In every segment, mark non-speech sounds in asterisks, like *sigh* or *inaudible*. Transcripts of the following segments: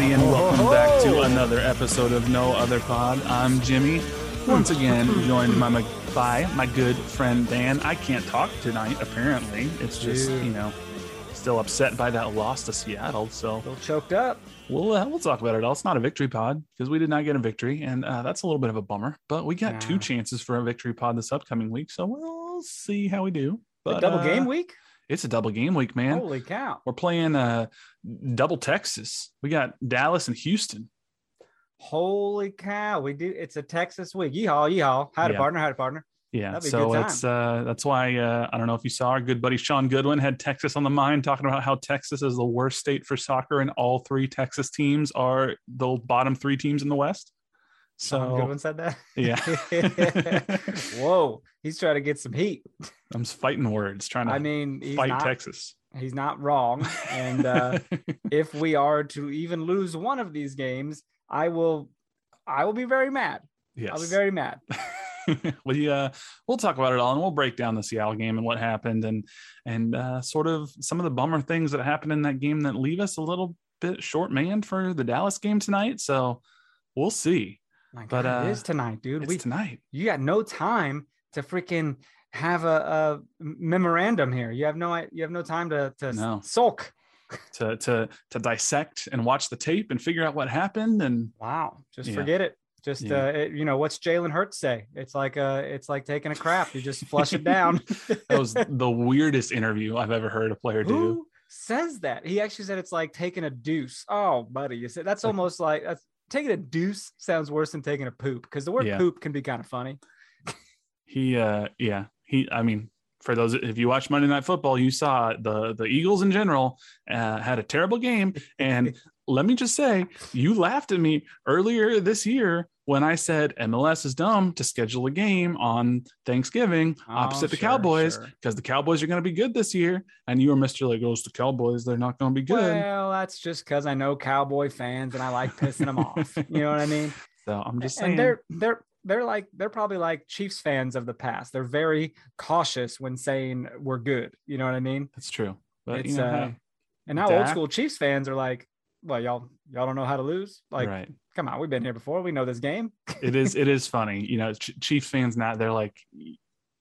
Everybody, and welcome back to another episode of No Other Pod. I'm Jimmy, once again joined by my, by my good friend Dan. I can't talk tonight, apparently. It's just, you know, still upset by that loss to Seattle. So A little choked up. we'll uh, we'll talk about it all. It's not a victory pod because we did not get a victory, and uh, that's a little bit of a bummer. But we got two chances for a victory pod this upcoming week, so we'll see how we do. A But double uh, game week? It's a double game week, man. Holy cow. We're playing uh double Texas. We got Dallas and Houston. Holy cow. We do it's a Texas week. Yeehaw, yeehaw. Hi to Yeah. partner, hi to partner. Yeah, That'd be a so it's uh that's why uh I don't know if you saw our good buddy Sean Goodwin had Texas on the mind talking about how Texas is the worst state for soccer and all three Texas teams are the bottom three teams in the West. Sean So Goodwin said that. yeah. *laughs* Whoa. He's trying to get some heat. I'm fighting words trying to I mean, he's fight not, Texas. He's not wrong. And uh, *laughs* if we are to even lose one of these games, I will I will be very mad. yes. I'll be very mad. *laughs* we uh we'll talk about it all and we'll break down the Seattle game and what happened and and uh sort of some of the bummer things that happened in that game that leave us a little bit short manned for the Dallas game tonight. So we'll see. My But, uh, it is tonight, dude. It's We tonight. you got no time to freaking have a, a memorandum here. You have no you have no time to to No. sulk. *laughs* to to to dissect and watch the tape and figure out what happened and Wow, just Yeah. forget it. Just Yeah. uh, it, you know, what's Jalen Hurts say? It's like uh it's like taking a crap. You just flush it down. *laughs* that was the weirdest interview I've ever heard a player do. Who says that? He actually said it's like taking a deuce. Oh, buddy, you said that's almost like that's, taking a deuce sounds worse than taking a poop because the word Yeah. poop can be kind of funny. He uh yeah, he I mean for those if you watch Monday Night Football, you saw the the Eagles in general uh, had a terrible game and *laughs* let me just say, you laughed at me earlier this year when I said MLS is dumb to schedule a game on Thanksgiving Oh, opposite the sure, Cowboys sure. because the Cowboys are going to be good this year. And you were Mr. Like, oh, the Cowboys. They're not going to be good. Well, that's just because I know Cowboy fans and I like pissing them off. You know what I mean? *laughs* so I'm just saying. and they're they're they're like they're probably like Chiefs fans of the past. They're very cautious when saying we're good. You know what I mean? That's true. But It's, you know, uh, hey, And now old school Chiefs fans are like, well, y'all y'all don't know how to lose. Like, right. come on, we've been here before. We know this game. It is. It is *laughs* funny. You know, Ch- Chiefs fans now they're like.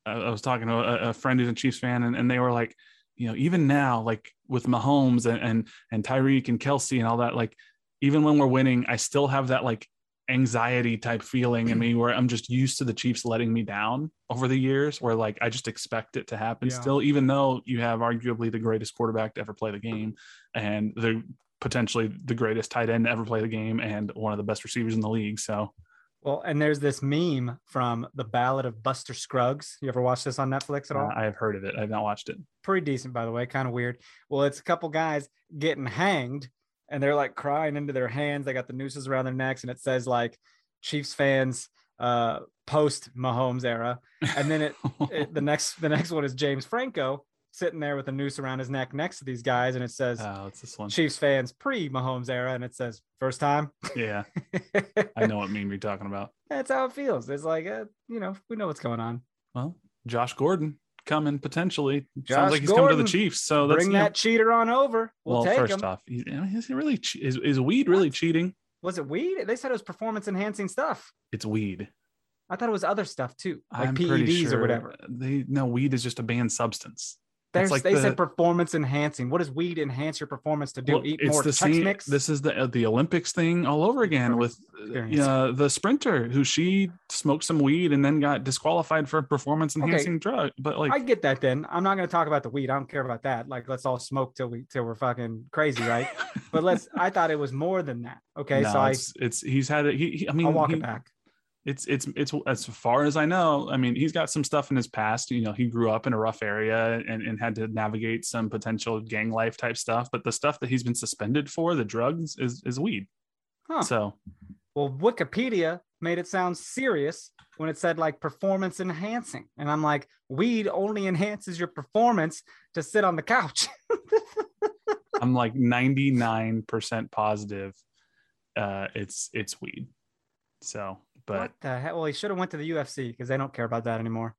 I I was talking to a, a friend who's a Chiefs fan, and, and they were like, you know, even now, like with Mahomes and and and Tyreek and Kelce and all that, like even when we're winning, I still have that like anxiety type feeling in me where I'm just used to the Chiefs letting me down over the years, where like I just expect it to happen Yeah. still, even though you have arguably the greatest quarterback to ever play the game and the potentially the greatest tight end to ever play the game and one of the best receivers in the league. So Well, and there's this meme from the Ballad of Buster Scruggs. You ever watch this on Netflix at all? uh, I have heard of it. I have not watched it. pretty decent by the way kind of weird well it's a couple guys getting hanged and they're like crying into their hands. They got the nooses around their necks and it says like chiefs fans uh post mahomes era. And then it, it the *laughs* next the next one is james franco sitting there with a noose around his neck next to these guys and it says oh, it's this one. chiefs fans pre mahomes era and it says first time? Yeah, I know what meme you're talking about. *laughs* that's how it feels. It's like uh, you know we know what's going on. Well, Josh Gordon coming potentially. Josh Sounds like he's coming to the Chiefs. So that's Bring you know- that cheater on over. We'll, well, take first him. off, is he really che- is, is weed really cheating? Was it weed? They said it was performance enhancing stuff. It's weed. I thought it was other stuff too, like I'm PEDs sure or whatever. They no weed is just a banned substance. There's, like they the- said performance enhancing. What does weed enhance your performance to do? Well, Eat more the. Mix? This is the uh, the Olympics thing all over again with Experience. uh, the sprinter who she smoked some weed and then got disqualified for performance enhancing drug. But like, I get that. Then I'm not going to talk about the weed. I don't care about that. Like, let's all smoke till we till we're fucking crazy, right? *laughs* but let's. I thought it was more than that. Okay, no, so I it's, it's he's had it. He, he I mean, I'll walk he- it back. It's it's it's as far as I know. I mean, he's got some stuff in his past. You know, he grew up in a rough area and, and had to navigate some potential gang life type stuff. But the stuff that he's been suspended for, the drugs, is is weed. Huh. So Well, Wikipedia made it sound serious when it said like performance enhancing, and I'm like, weed only enhances your performance to sit on the couch. *laughs* I'm like 99% positive uh it's it's weed. So, but what the hell? Well, he should have went to the UFC because they don't care about that anymore.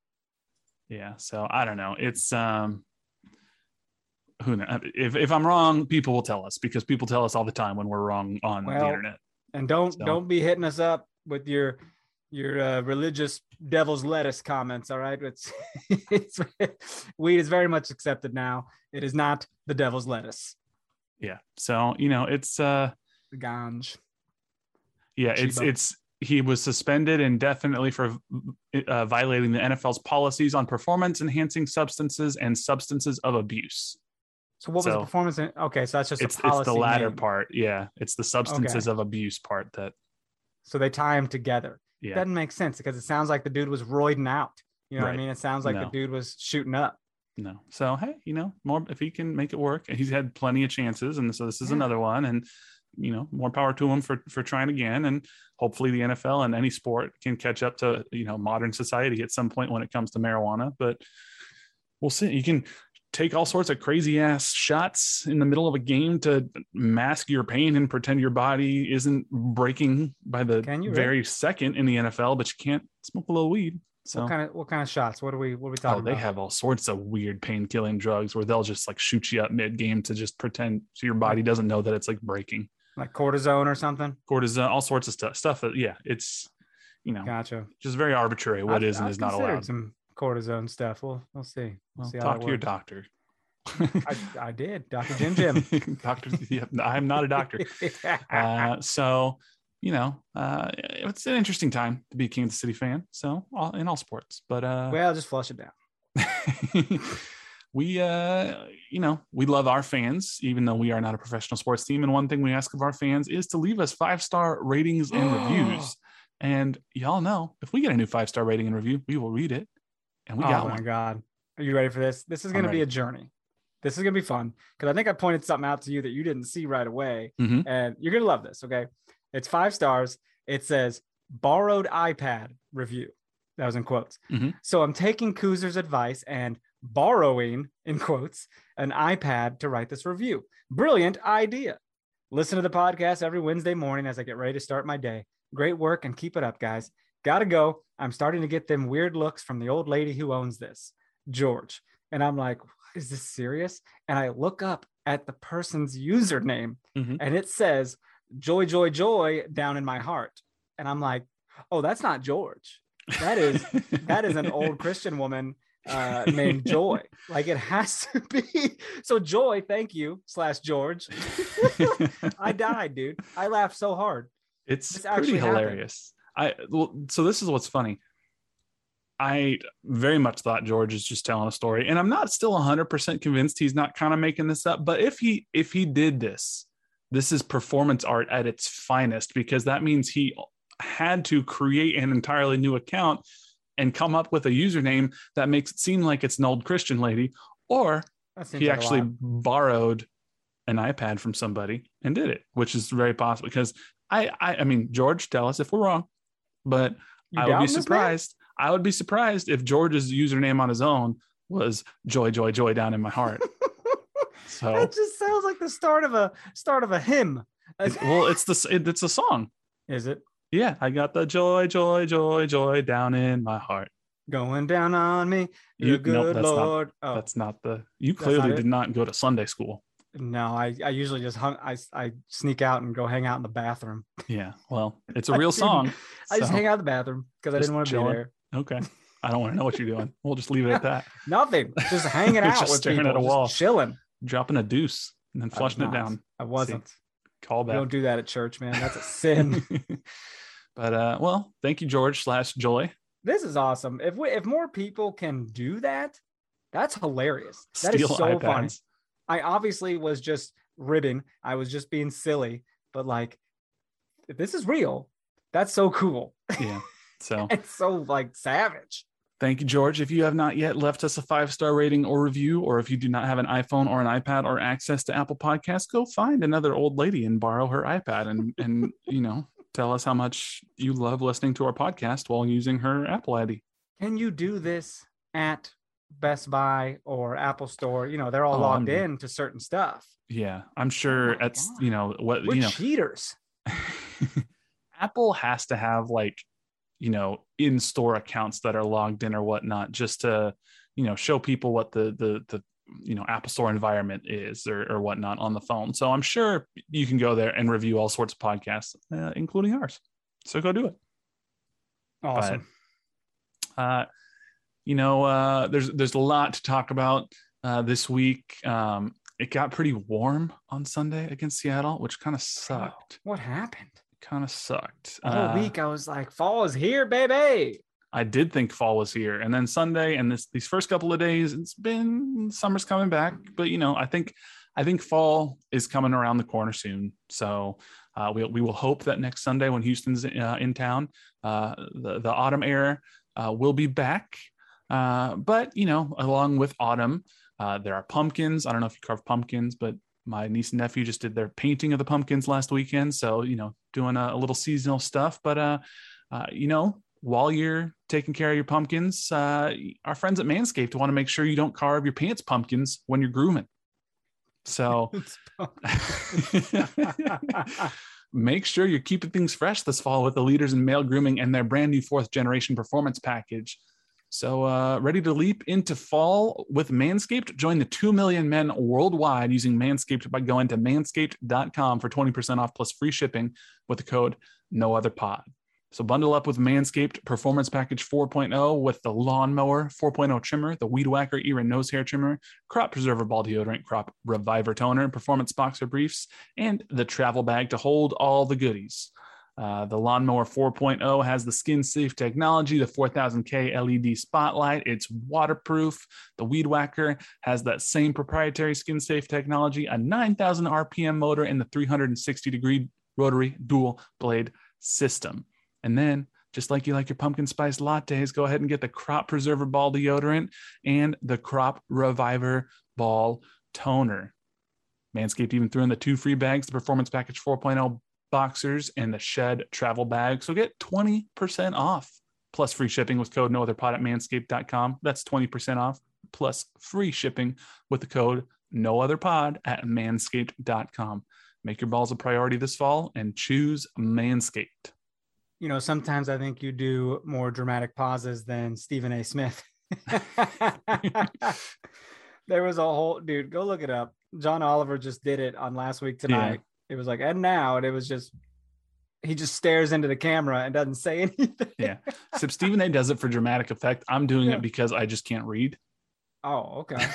yeah, so I don't know. It's um who knows? If if I'm wrong, people will tell us because people tell us all the time when we're wrong on the internet. And don't So- don't be hitting us up with your your uh, religious devil's lettuce comments. All right, it's *laughs* it's weed is very much accepted now. It is not the devil's lettuce, Yeah. So, you know, it's uh the ganj. yeah, it's Chiba. it's he was suspended indefinitely for uh, violating the NFL's policies on performance enhancing substances and substances of abuse. So what was the performance? In, okay, so that's just It's a policy. it's the latter name. part. Yeah, it's the substances of abuse part that So they tie them together. yeah. Doesn't make sense because it sounds like the dude was roiding out. You know what I mean? It sounds like No. the dude was shooting up. No. So hey, you know, more if he can make it work, and he's had plenty of chances, and so this is Yeah. another one, and you know, more power to him for for trying again, and hopefully the NFL and any sport can catch up to you know modern society at some point when it comes to marijuana. But we'll see. You can take all sorts of crazy ass shots in the middle of a game to mask your pain and pretend your body isn't breaking by the Can you really? very second in the NFL, but you can't smoke a little weed. So What kind of what kind of shots? What are we what are we Oh, talking they about? have all sorts of weird pain killing drugs where they'll just like shoot you up mid game to just pretend so your body doesn't know that it's like breaking. Like cortisone or something. Cortisone, all sorts of stuff. Stuff that yeah, it's you know Gotcha. just very arbitrary what I've- is and I've is not allowed. Some cortisone stuff. We'll we'll see. We'll Well, see talk to your doctor. I, I did, Doctor Jim Jim. *laughs* doctor, yeah, I'm not a doctor. *laughs* Uh, so you know, uh, it's an interesting time to be a Kansas City fan. So all, in all sports, but uh, well, just flush it down. *laughs* we uh you know we love our fans even though we are not a professional sports team and one thing we ask of our fans is to leave us five star ratings and *gasps* reviews and y'all know if we get a new five star rating and review we will read it and we oh got my one god, are you ready for this? This is going to be a journey. This is going to be fun because I think I pointed something out to you that you didn't see right away, Mhm. and you're going to love this. Okay, it's five stars. It says borrowed iPad review. That was in quotes. Mhm. So I'm taking Coozer's advice and borrowing in quotes an iPad to write this review. Brilliant idea. Listen to the podcast every Wednesday morning as I get ready to start my day. Great work and keep it up, guys. Gotta go. I'm starting to get them weird looks from the old lady who owns this, George. And I'm like, is this serious? And I look up at the person's username Mhm. and it says joy, joy, joy down in my heart. And I'm like, oh, that's not George. That is that is an old *laughs* Christian woman uh, *laughs* named Joy. Like it has to *laughs* be. So Joy, thank you, slash George. *laughs* I died, dude. I laughed so hard. it's This pretty actually happened. hilarious i well so this is what's funny i very much thought george is just telling a story and i'm not still 100% convinced he's not kind of making this up but if he if he did this this is performance art at its finest because that means he had to create an entirely new account and come up with a username that makes it seem like it's an old christian lady or he like actually borrowed an iPad from somebody and did it, which is very possible because I, I, I mean, George, tell us if we're wrong, but You I would be man? surprised. I would be surprised if George's username on his own was joy, joy, joy down in my heart. *laughs* So, That just sounds like the start of a start of a hymn. well, it's the, it's a song. Is it? Yeah. I got the joy, joy, joy, joy down in my heart. going down on me. You- good that's not- Lord. oh, That's not the. You clearly not did not go to Sunday school. no, I, I usually just hung, I, I sneak out and go hang out in the bathroom. Yeah. Well, *laughs* it's a real song. I just hang out in the bathroom because I didn't want to be there. Okay. I don't want to know what you're doing. *laughs* We'll just leave it at that. *laughs* Nothing. Just hanging out Just with staring people, at a wall. chilling. Dropping a deuce and then flushing it down. I wasn't. Call We back. don't do that at church, man. That's a sin. *laughs* but uh, well, thank you, George slash Joy. this is awesome. If we, if more people can do that, that's hilarious. That is Steal so funny. iPads. I obviously was just ribbing. I was just being silly, but like, if this is real, that's so cool. Yeah. *laughs* So It's so like savage. Thank you, George. If you have not yet left us a five star rating or review, or if you do not have an iPhone or an iPad or access to Apple Podcasts, go find another old lady and borrow her iPad and and *laughs* you know tell us how much you love listening to our podcast while using her Apple ID. Can you do this at Best Buy or Apple Store? You know, they're all Oh, logged I'm- in to certain stuff. Yeah, I'm sure it's God. you know what We're you know. cheaters. *laughs* Apple has to have like you know in store accounts that are logged in or whatnot just to you know show people what the the the you know Apple Store environment is or, or whatnot on the phone. So I'm sure you can go there and review all sorts of podcasts, uh, including ours. So go do it. Awesome. Uh, you know, uh, there's there's a lot to talk about uh, this week. Um, it got pretty warm on Sunday against Seattle, which kind of sucked. what happened? Kind of sucked. Whole Uh, week I was like, fall is here, baby. I did think fall was here, and then Sunday and this these first couple of days, it's been summer's coming back. But you know, I think I think fall is coming around the corner soon. So uh, we we will hope that next Sunday when Houston's uh, in town, uh, the the autumn air uh, will be back. Uh, but you know, along with autumn, uh, there are pumpkins. I don't know if you carve pumpkins, but my niece and nephew just did their painting of the pumpkins last weekend. So you know, doing a, a little seasonal stuff. But uh, uh, you know, while you're taking care of your pumpkins, uh, our friends at Manscaped want to make sure you don't carve your pants pumpkins when you're grooming. So *laughs* make sure you're keeping things fresh this fall with the leaders in male grooming and their brand new fourth generation performance package. So, uh, ready to leap into fall with Manscaped? Join the 2 million men worldwide using Manscaped by going to manscaped.com for 20% off plus free shipping with the code no other pod. So bundle up with Manscaped Performance Package 4.0 with the Lawnmower 4.0 trimmer, the Weed Whacker ear and nose hair trimmer, Crop Preserver ball deodorant, Crop Reviver toner, Performance boxer briefs, and the travel bag to hold all the goodies. Uh, the Lawnmower 4.0 has the skin safe technology, the 4000K LED spotlight. It's waterproof. The Weed Whacker has that same proprietary skin safe technology, a 9,000 RPM motor, and the 360 degree rotary dual blade system. And then, just like you like your pumpkin spice lattes, go ahead and get the Crop Preserver Ball deodorant and the Crop Reviver Ball toner. Manscaped even threw in the two free bags, the Performance Package 4.0 boxers and the Shed travel bag. So get 20% off plus free shipping with code no other pod at manscaped.com. That's 20% off plus free shipping with the code no other pod at manscaped.com. Make your balls a priority this fall and choose Manscaped. you know, sometimes I think you do more dramatic pauses than Stephen A. Smith. *laughs* *laughs* there was a whole dude, go look it up. John Oliver just did it on last week tonight. It was like, and now, and it was just he just stares into the camera and doesn't say *laughs* anything. Yeah. So Stephen A does it for dramatic effect, I'm doing Yeah. it because I just can't read. Oh, okay.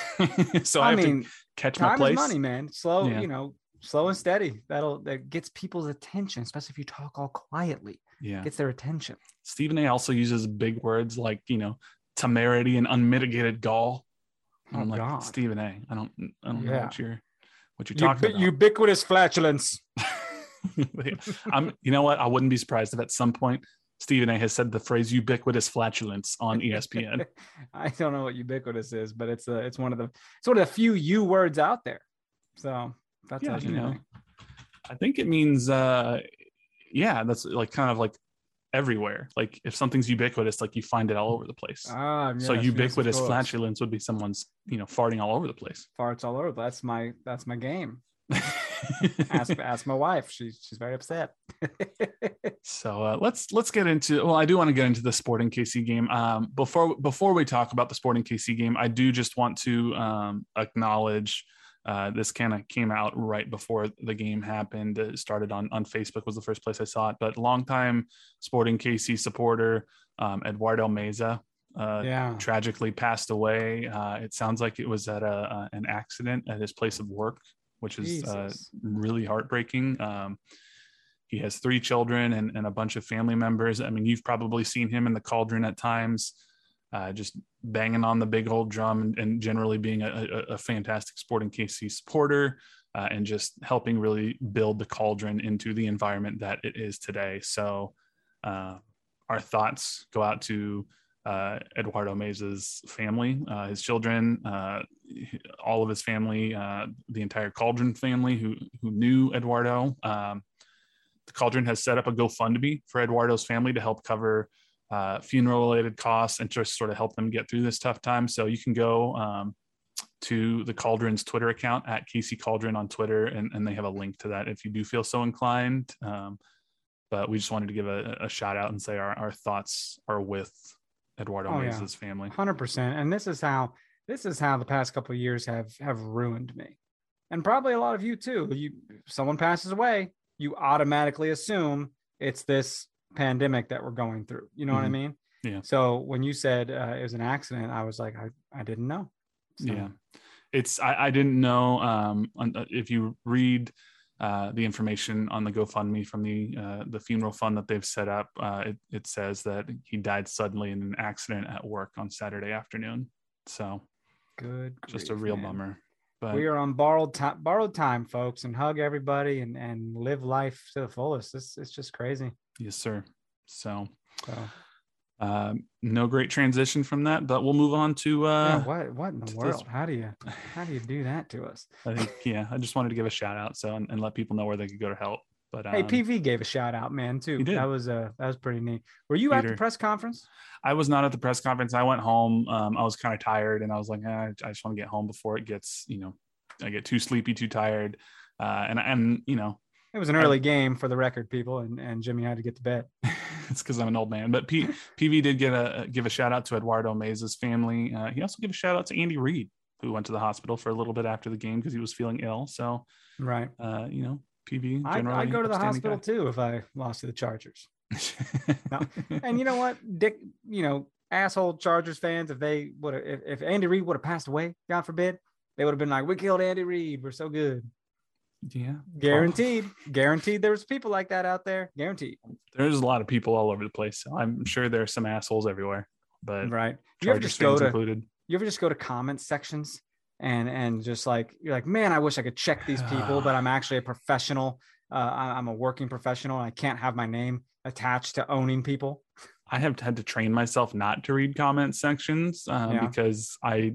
*laughs* so I, I have mean, to catch my time place. is money, man. Slow, Yeah. you know, slow and steady. That'll that gets people's attention, especially if you talk all quietly. Yeah. Gets their attention. Stephen A also uses big words like, you know, temerity and unmitigated gall. Oh, I'm like, God. Stephen A, I don't I don't know what you're what you're Ubi- talking about. ubiquitous flatulence. *laughs* I'm you know what? I wouldn't be surprised if at some point Stephen A has said the phrase ubiquitous flatulence on ESPN. *laughs* I don't know what ubiquitous is, but it's a it's one of the it's one of the few U words out there. So that's Yeah, you know. I think it means uh yeah, that's like kind of like everywhere. Like if something's ubiquitous, like you find it all over the place. Ah, so yes, yes, of ubiquitous course. flatulence would be someone's, you know, farting all over the place. farts all over. That's my that's my game. *laughs* ask ask my wife. She's she's very upset. *laughs* so uh, let's let's get into. Well, I do want to get into the Sporting KC game. Um, before before we talk about the Sporting KC game, I do just want to um, acknowledge. Uh, this kind of came out right before the game happened. It started on on Facebook was the first place I saw it. But longtime Sporting KC supporter um, Eduardo Meza uh, yeah. tragically passed away. Uh, it sounds like it was at a, an accident at his place of work, which is uh, really heartbreaking. Um, he has three children and, and, a bunch of family members. I mean, you've probably seen him in the cauldron at times, uh, just banging on the big old drum and, and generally being a, a, a, fantastic Sporting KC supporter uh, and just helping really build the cauldron into the environment that it is today. So, our thoughts go out to uh, Eduardo Meza's family, uh, his children, uh, all of his family, uh, the entire Cauldron family who who knew Eduardo. Um, the Cauldron has set up a GoFundMe for Eduardo's family to help cover uh, funeral related costs and just sort of help them get through this tough time. So you can go um, to the Cauldron's Twitter account at KC Cauldron on Twitter, and, and, they have a link to that if you do feel so inclined. Um, but we just wanted to give a, a shout out and say our, our thoughts are with Eduardo oh, yeah. family. Hundred percent. And this is how this is how the past couple years have have ruined me, and probably a lot of you too. You someone passes away, you automatically assume it's this pandemic that we're going through. You know mm-hmm. what I mm-hmm. mean? Yeah. So when you said uh, it was an accident, I was like, I I didn't know. So. Yeah. It's I, I didn't know. Um, uh, if you read uh, the information on the GoFundMe from the uh, the funeral fund that they've set up. Uh, it, it says that he died suddenly in an accident at work on Saturday afternoon. So, good, just grief, a real man. bummer. But we are on borrowed time, borrowed time, folks, and hug everybody and and live life to the fullest. It's it's just crazy. Yes, sir. So, so uh, no great transition from that, but we'll move on to uh, yeah, what what in the world? This. How do you how do you do that to us? I think yeah, I just wanted to give a shout out so and, and let people know where they could go to help. But hey, um, PV gave a shout out, man, too. That was uh that was pretty neat. Were you Peter. at the press conference? I was not at the press conference. I went home. Um, I was kind of tired, and I was like, eh, I just want to get home before it gets, you know, I get too sleepy, too tired. Uh, and and you know, it was an early I, game for the record, people, and, and Jimmy had to get to bed. *laughs* it's because I'm an old man. But P, PV did get a give a shout out to Eduardo Meza's family. Uh, he also gave a shout out to Andy Reid, who went to the hospital for a little bit after the game because he was feeling ill. So, right, uh, you know, PV. I'd, I'd go to the hospital guy. too if I lost to the Chargers. *laughs* no. And you know what, Dick? You know, asshole Chargers fans. If they would, if, if Andy Reid would have passed away, God forbid, they would have been like, "We killed Andy Reid. We're so good." Yeah. Guaranteed. Guaranteed there's people like that out there. Guaranteed. There's a lot of people all over the place. So I'm sure there's some assholes everywhere. But right. You ever just go to included. you ever just go to comment sections and and just like you're like, man, I wish I could check these people, but I'm actually a professional. Uh, I'm a working professional and I can't have my name attached to owning people. I have had to train myself not to read comment sections uh, yeah. because I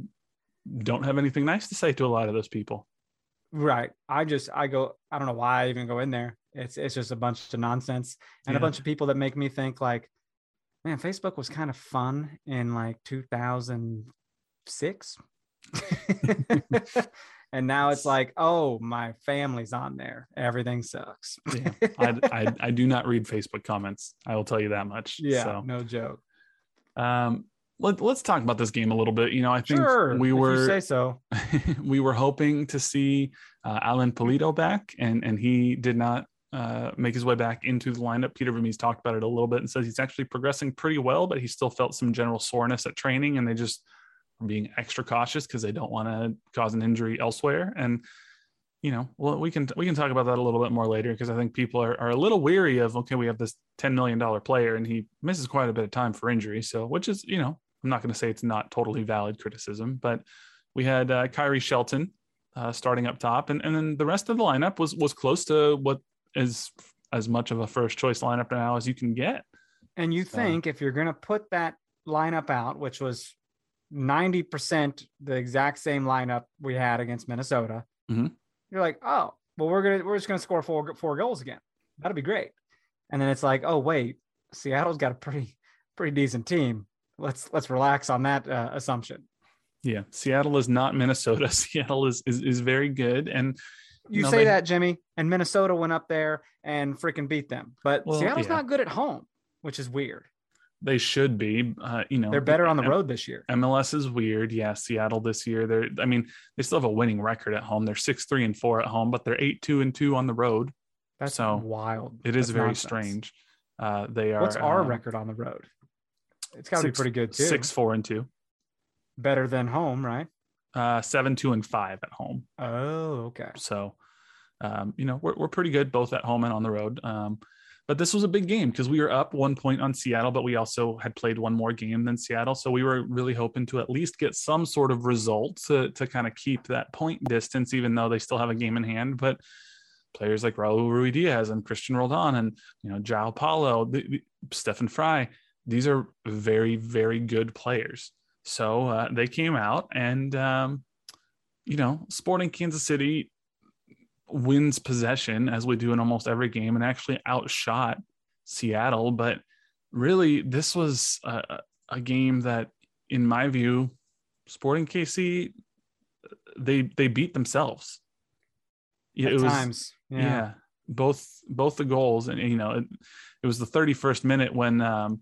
don't have anything nice to say to a lot of those people. Right. I just I go I don't know why I even go in there. It's it's just a bunch of nonsense and yeah. a bunch of people that make me think like, man, Facebook was kind of fun in like 2006. *laughs* and now it's like, oh, my family's on there. Everything sucks. yeah, *laughs* I, I, I do not read Facebook comments. I will tell you that much. Yeah, so. no joke. Um, let, us talk about this game a little bit. You know, I think sure, we were say so. *laughs* we were hoping to see uh, Alan Pulido back, and and he did not uh, make his way back into the lineup. Peter Vermes talked about it a little bit and says he's actually progressing pretty well, but he still felt some general soreness at training, and they just are being extra cautious because they don't want to cause an injury elsewhere. And you know, well, we can we can talk about that a little bit more later because I think people are, are a little weary of okay, we have this ten million dollar player and he misses quite a bit of time for injury, so which is you know I'm not going to say it's not totally valid criticism, but we had uh, Khiry Shelton uh, starting up top, and, and then the rest of the lineup was was close to what is as much of a first choice lineup now as you can get. And you think if you're going to put that lineup out, which was 90% the exact same lineup we had against Minnesota, mm-hmm. you're like, oh, well, we're gonna we're just gonna score four four goals again. That'd be great. And then it's like, oh wait, Seattle's got a pretty pretty decent team let's let's relax on that uh, assumption. Yeah, Seattle is not Minnesota. *laughs* Seattle is, is is very good, and you No, say they- that, Jimmy, and Minnesota went up there and freaking beat them. But Well, Seattle's yeah. not good at home, which is weird. They should be. Uh, you know, They're better on the road this year. MLS is weird. Yeah, Seattle this year. They're. I mean, they still have a winning record at home. They're six three and four at home, but they're eight two and two on the road. That's so, wild. It is That's very nonsense. strange. Uh, they are. What's our um, record on the road? It's got to be pretty good too. Six four and two. better than home, right? Uh, seven two and five at home. Oh, okay. So, um, you know, we're, we're pretty good both at home and on the road. Um, but this was a big game because we were up one point on Seattle, but we also had played one more game than Seattle. So we were really hoping to at least get some sort of result to, to kind of keep that point distance, even though they still have a game in hand. But players like Raul Ruidiaz and Cristian Roldan and, you know, Joao Paulo, the, the, Stefan Frei, these are very, very good players. So uh, they came out and, um, you know, Sporting Kansas City wins possession as we do in almost every game and actually outshot Seattle. But really, this was a, a game that, in my view, Sporting KC they they beat themselves. Yeah, At it was times. yeah. Yeah. both both the goals and you know it, it was the 31st minute when um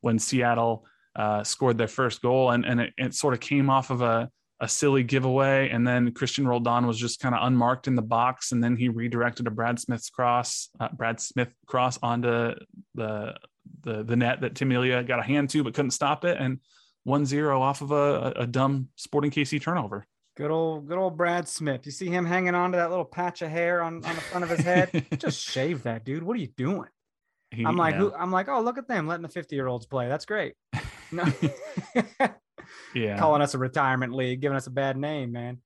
when Seattle uh scored their first goal and and it, it sort of came off of a a silly giveaway and then Cristian Roldan was just kind of unmarked in the box and then he redirected a Brad Smith's cross uh, Brad Smith cross onto the the the net that Tim Melia got a hand to but couldn't stop it and 1-0 off of a, a dumb Sporting KC turnover. Good old, good old Brad Smith. You see him hanging on to that little patch of hair on, on the front of his head. *laughs* Just shave that, dude. What are you doing? He- I'm like, yeah. who? I'm like, oh, look at them letting the 50 year olds play. That's great. *laughs* No, *laughs* yeah. calling us a retirement league, giving us a bad name, man.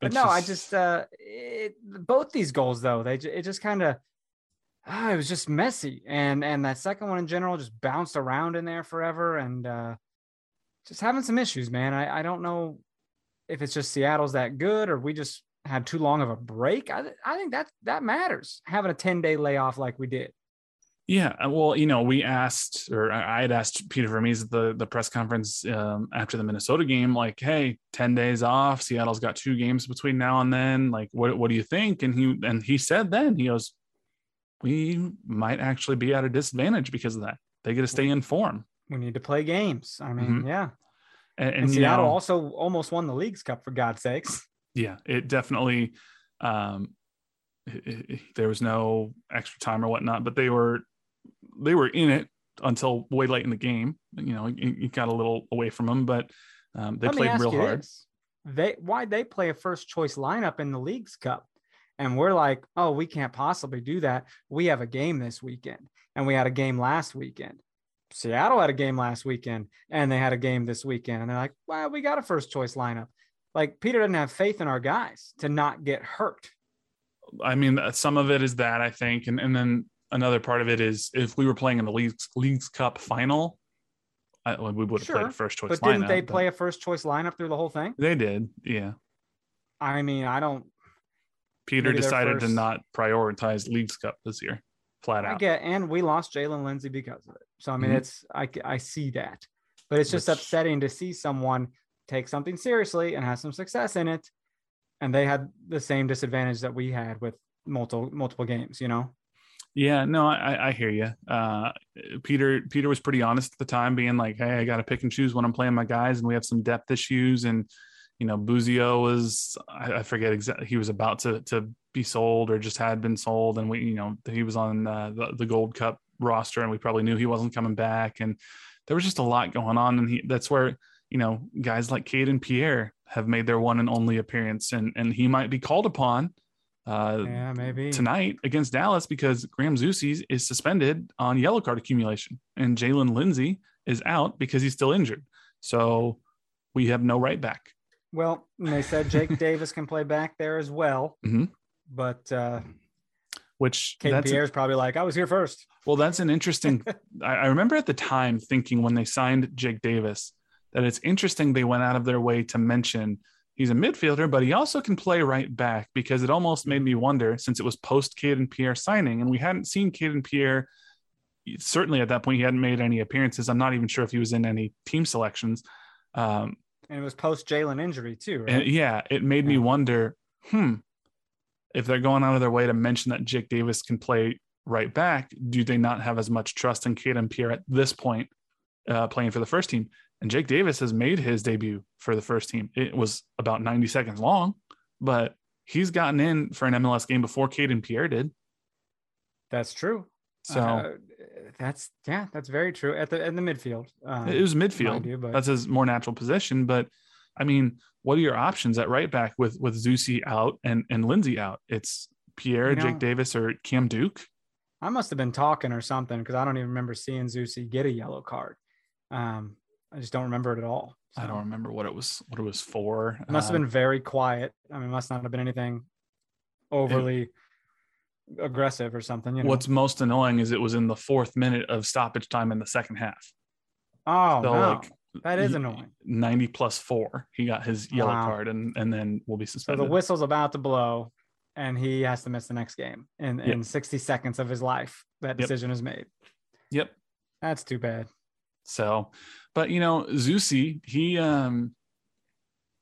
But It's no, I just, uh, it, both these goals though, they it just kind of, ah, it was just messy, and and that second one in general just bounced around in there forever, and uh, just having some issues, man. I I don't know if it's just Seattle's that good or we just had too long of a break. I I think that that matters having a 10 day layoff like we did. Yeah, uh, well, you know, we asked, or I had asked Peter Vermes at the the press conference um, after the Minnesota game, like, "Hey, ten days off. Seattle's got two games between now and then. Like, what what do you think?" And he and he said then he goes, "We might actually be at a disadvantage because of that. They get to stay in form." We need to play games. I mean, Mhm. yeah. And, And, and Seattle know, also almost won the League's Cup for God's sakes. yeah, it definitely. Um, it- it- there was no extra time or whatnot, but they were they were in it until way late in the game. You know, you, you got a little away from them, but um, they Let played real hard. this. They why they play a first choice lineup in the League's Cup, and we're like, oh, we can't possibly do that. We have a game this weekend, and we had a game last weekend. Seattle had a game last weekend, and they had a game this weekend, and they're like, well, we got a first choice lineup. Like Peter doesn't have faith in our guys to not get hurt. I mean, uh, some of it is that I think, and and then another part of it is if we were playing in the league's league's cup final, I, well, we would have Sure, played first choice But didn't they play a first choice lineup through the whole thing? They did, yeah. I mean, I don't. Peter decided to not prioritize league's cup this year, flat out I get, and we lost Jaylin Lindsey because of it. So I mean, Mhm. it's I see that, but it's just Which- upsetting to see someone take something seriously and have some success in it, and they had the same disadvantage that we had with multiple multiple games. You know, Yeah, no, I, I hear you. Uh, Peter Peter was pretty honest at the time, being like, "Hey, I got to pick and choose when I'm playing my guys, and we have some depth issues." And you know, Busio was I, I forget exactly he was about to to be sold or just had been sold, and we you know he was on uh, the the Gold Cup roster, and we probably knew he wasn't coming back, and there was just a lot going on, and he that's where you know guys like Kayden Pierre have made their one and only appearance, and and he might be called upon. Uh, yeah, maybe tonight against Dallas because Graham Zusi is suspended on yellow card accumulation and Jaylin Lindsey is out because he's still injured. So we have no right back. Well, they said Jake *laughs* Davis can play back there as well, Mhm. but uh, Which that's Pierre's probably like, I was here first. well, that's an interesting. *laughs* I, I remember at the time thinking when they signed Jake Davis that it's interesting they went out of their way to mention he's a midfielder, but he also can play right back because it almost made me wonder since it was post Kayden Pierre signing and we hadn't seen Kayden Pierre. Certainly at that point, he hadn't made any appearances. I'm not even sure if he was in any team selections. Um, And it was post Jaylin injury too, right? and yeah, it made me wonder, hmm, if they're going out of their way to mention that Jake Davis can play right back, do they not have as much trust in Kayden Pierre at this point uh, playing for the first team? And Jake Davis has made his debut for the first team. It was about 90 seconds long, but he's gotten in for an MLS game before Kayden Pierre did. That's true. So Uh, that's yeah, that's very true. At the in the midfield, um, it was midfield. you, but- That's his more natural position. But I mean, what are your options at right back with with Zusi out and and Lindsey out? It's Pierre, You know- Jake Davis, or Cam Duke. I must have been talking or something because I don't even remember seeing Zusi get a yellow card. Um, I just don't remember it at all. I don't remember what it was. What it was for. It must have Um, been very quiet. I mean, it must not have been anything overly aggressive or something. You know? What's most annoying is it was in the fourth minute of stoppage time in the second half. oh So, no, like, that is annoying. 90 plus four. He got his yellow Wow. card and and then will be suspended. So the whistle's about to blow, and he has to miss the next game in Yep. in 60 seconds of his life. That Yep. decision is made. yep. That's too bad. So, but you know, Zusi, he um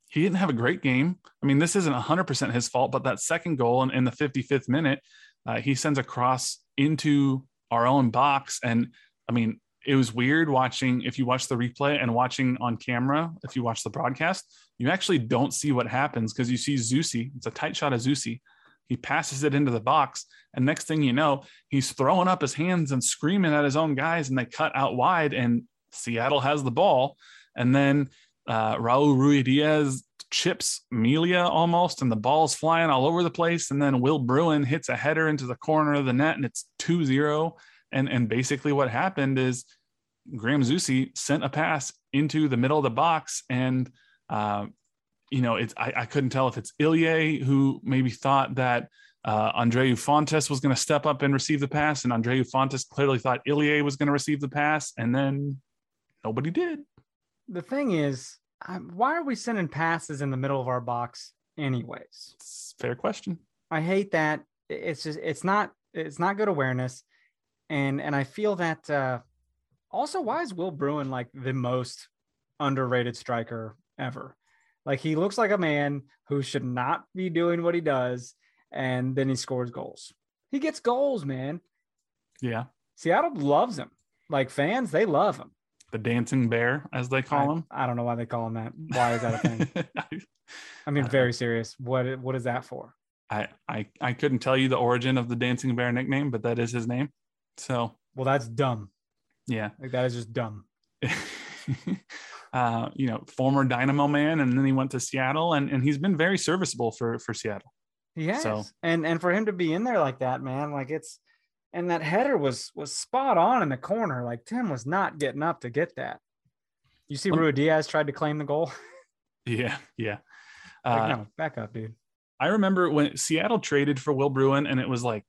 he didn't have a great game. I mean, this isn't 100% his fault, but that second goal in, in the 55th minute, uh, he sends a cross into our own box. And I mean, it was weird watching, if you watch the replay and watching on camera, if you watch the broadcast, you actually don't see what happens because you see Zusi. It's a tight shot of Zusi. He passes it into the box. And next thing you know, he's throwing up his hands and screaming at his own guys, and they cut out wide, and Seattle has the ball. And then uh, Raul Ruidiaz chips Melia almost, and the ball's flying all over the place. And then Will Bruin hits a header into the corner of the net, and it's 2 0. And, and basically, what happened is Graham Zusi sent a pass into the middle of the box, and uh, you know, it's I, I couldn't tell if it's Melia who maybe thought that uh, Andreu Fontas was going to step up and receive the pass, and Andreu Fontas clearly thought Melia was going to receive the pass, and then nobody did. The thing is, why are we sending passes in the middle of our box anyways? It's fair question. I hate that. It's just it's not it's not good awareness, and and I feel that uh, also why is Will Bruin like the most underrated striker ever? Like he looks like a man who should not be doing what he does, and then he scores goals. He gets goals, man. Yeah, Seattle loves him. Like fans, they love him. The dancing bear, as they call I, him. I don't know why they call him that. Why is that a thing? *laughs* I mean, very serious. What what is that for? I, I I couldn't tell you the origin of the dancing bear nickname, but that is his name. So Well, that's dumb. yeah. Like that is just dumb. *laughs* uh, you know, former Dynamo man, and then he went to Seattle, and, and he's been very serviceable for for Seattle. Has. So- And and for him to be in there like that, man, like it's and that header was was spot on in the corner. Like Tim was not getting up to get that. You see, Ruidiaz tried to claim the goal. *laughs* Yeah, yeah. Like, Uh, no, back up, dude. I remember when Seattle traded for Will Bruin, and it was like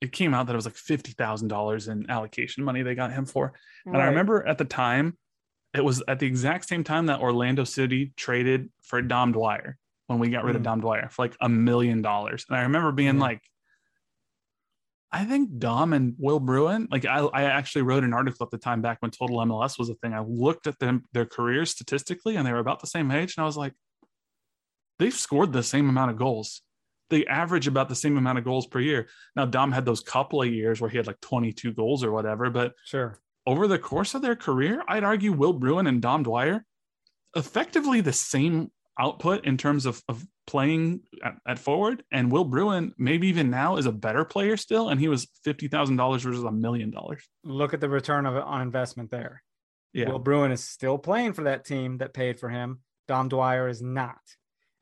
it came out that it was like fifty thousand dollars in allocation money they got him for. And I remember at the time, it was at the exact same time that Orlando City traded for Dom Dwyer when we got rid of Mm. Dom Dwyer for like a million dollars. And I remember being Yeah. like, I think Dom and Will Bruin, like I, I actually wrote an article at the time back when Total MLS was a thing. I looked at them, their careers statistically, and they were about the same age. And I was like, they've scored the same amount of goals. They average about the same amount of goals per year. Now, Dom had those couple of years where he had like 22 goals or whatever, but Sure. over the course of their career, I'd argue Will Bruin and Dom Dwyer effectively the same output in terms of, of playing at, at forward. And Will Bruin, maybe even now, is a better player still. And he was $50,000 versus a million dollars. Look at the return of on investment there. Yeah. Will Bruin is still playing for that team that paid for him. Dom Dwyer is not.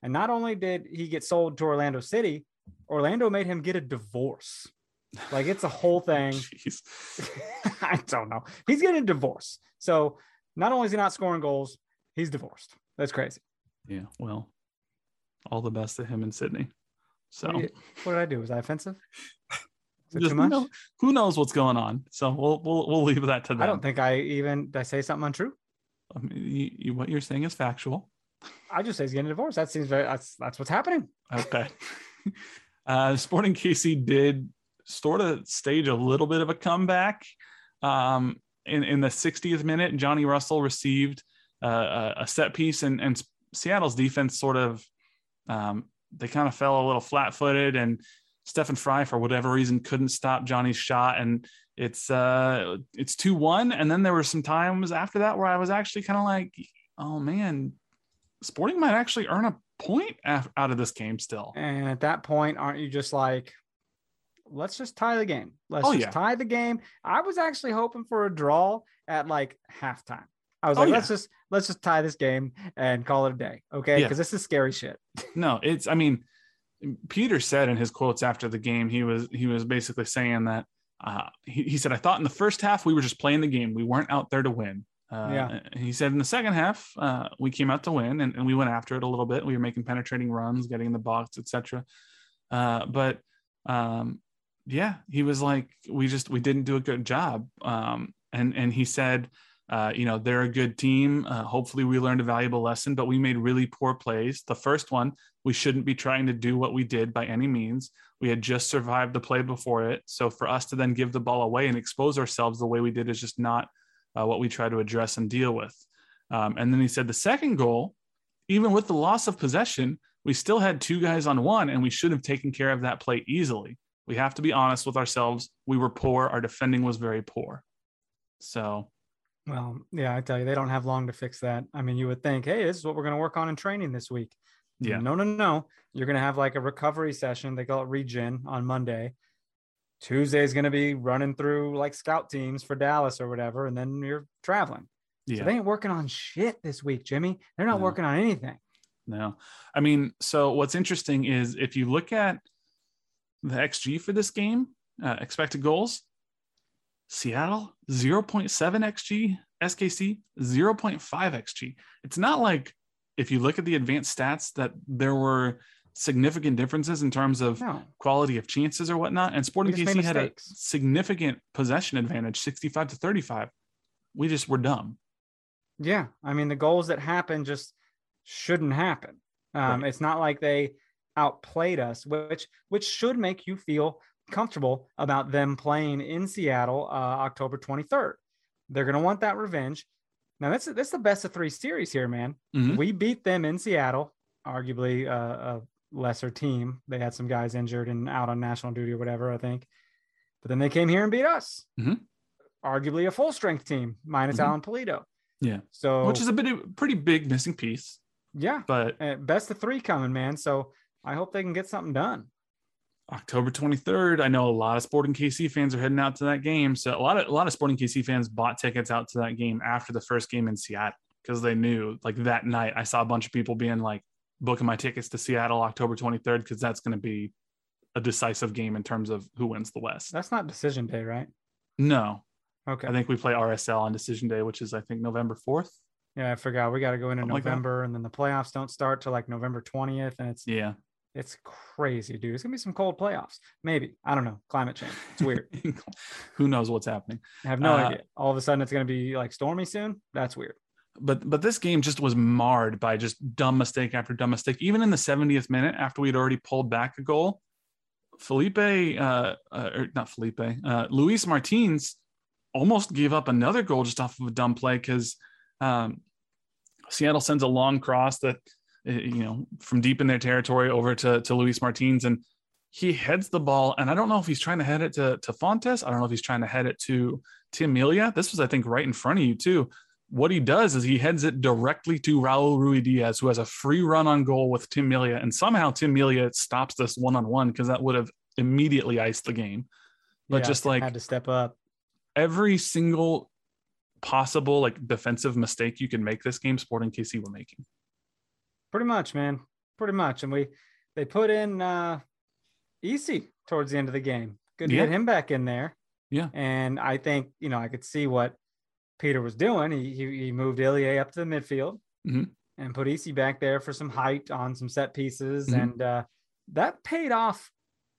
And not only did he get sold to Orlando City, Orlando made him get a divorce. Like it's a whole *laughs* oh, thing. *laughs* I don't know. He's getting a divorce. So not only is he not scoring goals, he's divorced. That's crazy. Yeah. Well, all the best to him in Sydney. So What, did, what did I do? Was I offensive? Is just, too you know, who knows what's going on? So we'll, we'll, we'll leave that to them. I don't think I even did I say something untrue. I mean, you, you, what you're saying is factual. I just say he's getting a divorce. That seems very that's that's what's happening. Okay. *laughs* uh, Sporting KC did sort of stage a little bit of a comeback. Um, in, in the 60th minute, Johnny Russell received uh, a, a set piece, and, and Seattle's defense sort of um, they kind of fell a little flat footed and Stefan Frei, for whatever reason, couldn't stop Johnny's shot. And it's uh it's 2-1. And then there were some times after that where I was actually kind of like, oh man, Sporting might actually earn a point af- out of this game still. And at that point, aren't you just like, let's just tie the game? Let's Oh, just yeah. tie the game. I was actually hoping for a draw at like halftime. I was Oh, like, yeah. let's just let's just tie this game and call it a day, okay? Yeah. Because this is scary shit. *laughs* No, it's I mean, Peter said in his quotes after the game, he was he was basically saying that uh, he, he said, I thought in the first half we were just playing the game. We weren't out there to win. Uh, Yeah. and He said in the second half, uh, we came out to win and, and we went after it a little bit. We were making penetrating runs, getting in the box, etc. Uh, but um, yeah, he was like, we just we didn't do a good job. Um, and and he said, uh, you know, they're a good team. Uh, hopefully, we learned a valuable lesson, but we made really poor plays. The first one, we shouldn't be trying to do what we did by any means. We had just survived the play before it. So for us to then give the ball away and expose ourselves the way we did is just not uh, what we try to address and deal with. Um, and then he said the second goal, even with the loss of possession, we still had two guys on one, and we should have taken care of that play easily. We have to be honest with ourselves. We were poor. Our defending was very poor. So Well, yeah, I tell you, they don't have long to fix that. I mean, you would think, hey, this is what we're going to work on in training this week. Yeah. No, no, no. You're going to have like a recovery session. They call it regen on Monday. Tuesday is going to be running through like scout teams for Dallas or whatever. And then you're traveling. yeah. So they ain't working on shit this week, Jimmy. They're not No. working on anything. No, I mean, so what's interesting is if you look at the XG for this game, uh, expected goals, Seattle 0.7 XG, SKC 0.5 XG. It's not like if you look at the advanced stats that there were significant differences in terms of No. quality of chances or whatnot. And Sporting KC had a significant possession advantage, 65 to 35. We just were dumb. Yeah. I mean, the goals that happen just shouldn't happen. Um, Right. It's not like they outplayed us, which which should make you feel comfortable about them playing in Seattle uh, October 23rd. They're going to want that revenge. Now, that's that's the best of three series here, man. Mhm. We beat them in Seattle, arguably uh, a lesser team. They had some guys injured and out on national duty or whatever, I think. But then they came here and beat us. Mhm. Arguably a full strength team, minus Mhm. Alan Pulido. Yeah. So, Which is a bit of pretty big missing piece, yeah, but uh, best of three coming, man. So I hope they can get something done. October 23rd. I know a lot of Sporting KC fans are heading out to that game. So a lot of a lot of Sporting KC fans bought tickets out to that game after the first game in Seattle because they knew like that night. I saw a bunch of people being like booking my tickets to Seattle October 23rd because that's going to be a decisive game in terms of who wins the West. That's not decision day, right? No, Okay. I think we play RSL on decision day, which is I think November 4th. yeah, I forgot. We got to go into Something like. November, and then the playoffs don't start till like November twentieth, and it's Yeah. It's crazy, dude. It's gonna be some cold playoffs. Maybe I don't know. Climate change. It's weird. *laughs* who knows what's happening? I have no Uh, idea. All of a sudden, it's gonna be like stormy soon. That's weird. but but this game just was marred by just dumb mistake after dumb mistake. Even in the 70th minute, after we'd already pulled back a goal, Felipe, uh, uh or not Felipe, uh, Luis Martins almost gave up another goal just off of a dumb play because um, Seattle sends a long cross that Eh, you know from deep in their territory over to to Luis Martins and he heads the ball and I don't know if he's trying to head it to to Fontas. I don't know if he's trying to head it to Tim Melia. This was I think right in front of you too what he does is he heads it directly to Raul Ruidiaz, who has a free run on goal with Tim Melia. And somehow Tim Melia stops this one on one because that would have immediately iced the game. But Yeah, just like had to step up. every single possible like defensive mistake you can make this game, Sporting KC were making. Pretty much, man. Pretty much. And we they put in uh Easy towards the end of the game. Good to Yeah. get him back in there. Yeah. And I think, you know, I could see what Peter was doing. He he, he moved Ilie up to the midfield Mhm. and put Easy back there for some height on some set pieces. Mhm. And uh that paid off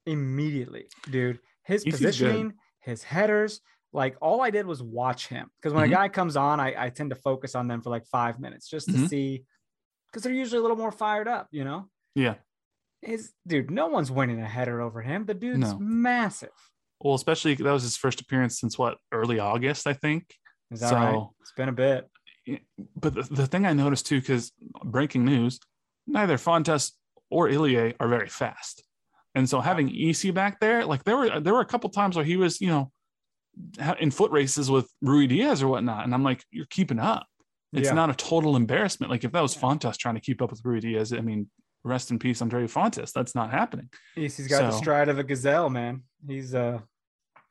immediately, dude. His Easy's good. positioning, his headers, like all I did was watch him. Because when Mhm. a guy comes on, I, I tend to focus on them for like five minutes just to Mhm. see because they're usually a little more fired up, you know? Yeah. His dude, no one's winning a header over him. The dude's No. massive. Well, especially that was his first appearance since what early August, I think. Is that right? It's been a bit. But the, the thing I noticed too, because breaking news, neither Fontas or Ilie are very fast. And so having EC back there, like there were there were a couple times where he was, you know, in foot races with Ruidiaz or whatnot, and I'm like, you're keeping up. It's Yeah. not a total embarrassment. Like if that was Fontas trying to keep up with Ruidíaz, I mean, rest in peace, Andreu Fontas. That's not happening. He's, he's got the stride of a gazelle, man. He's uh,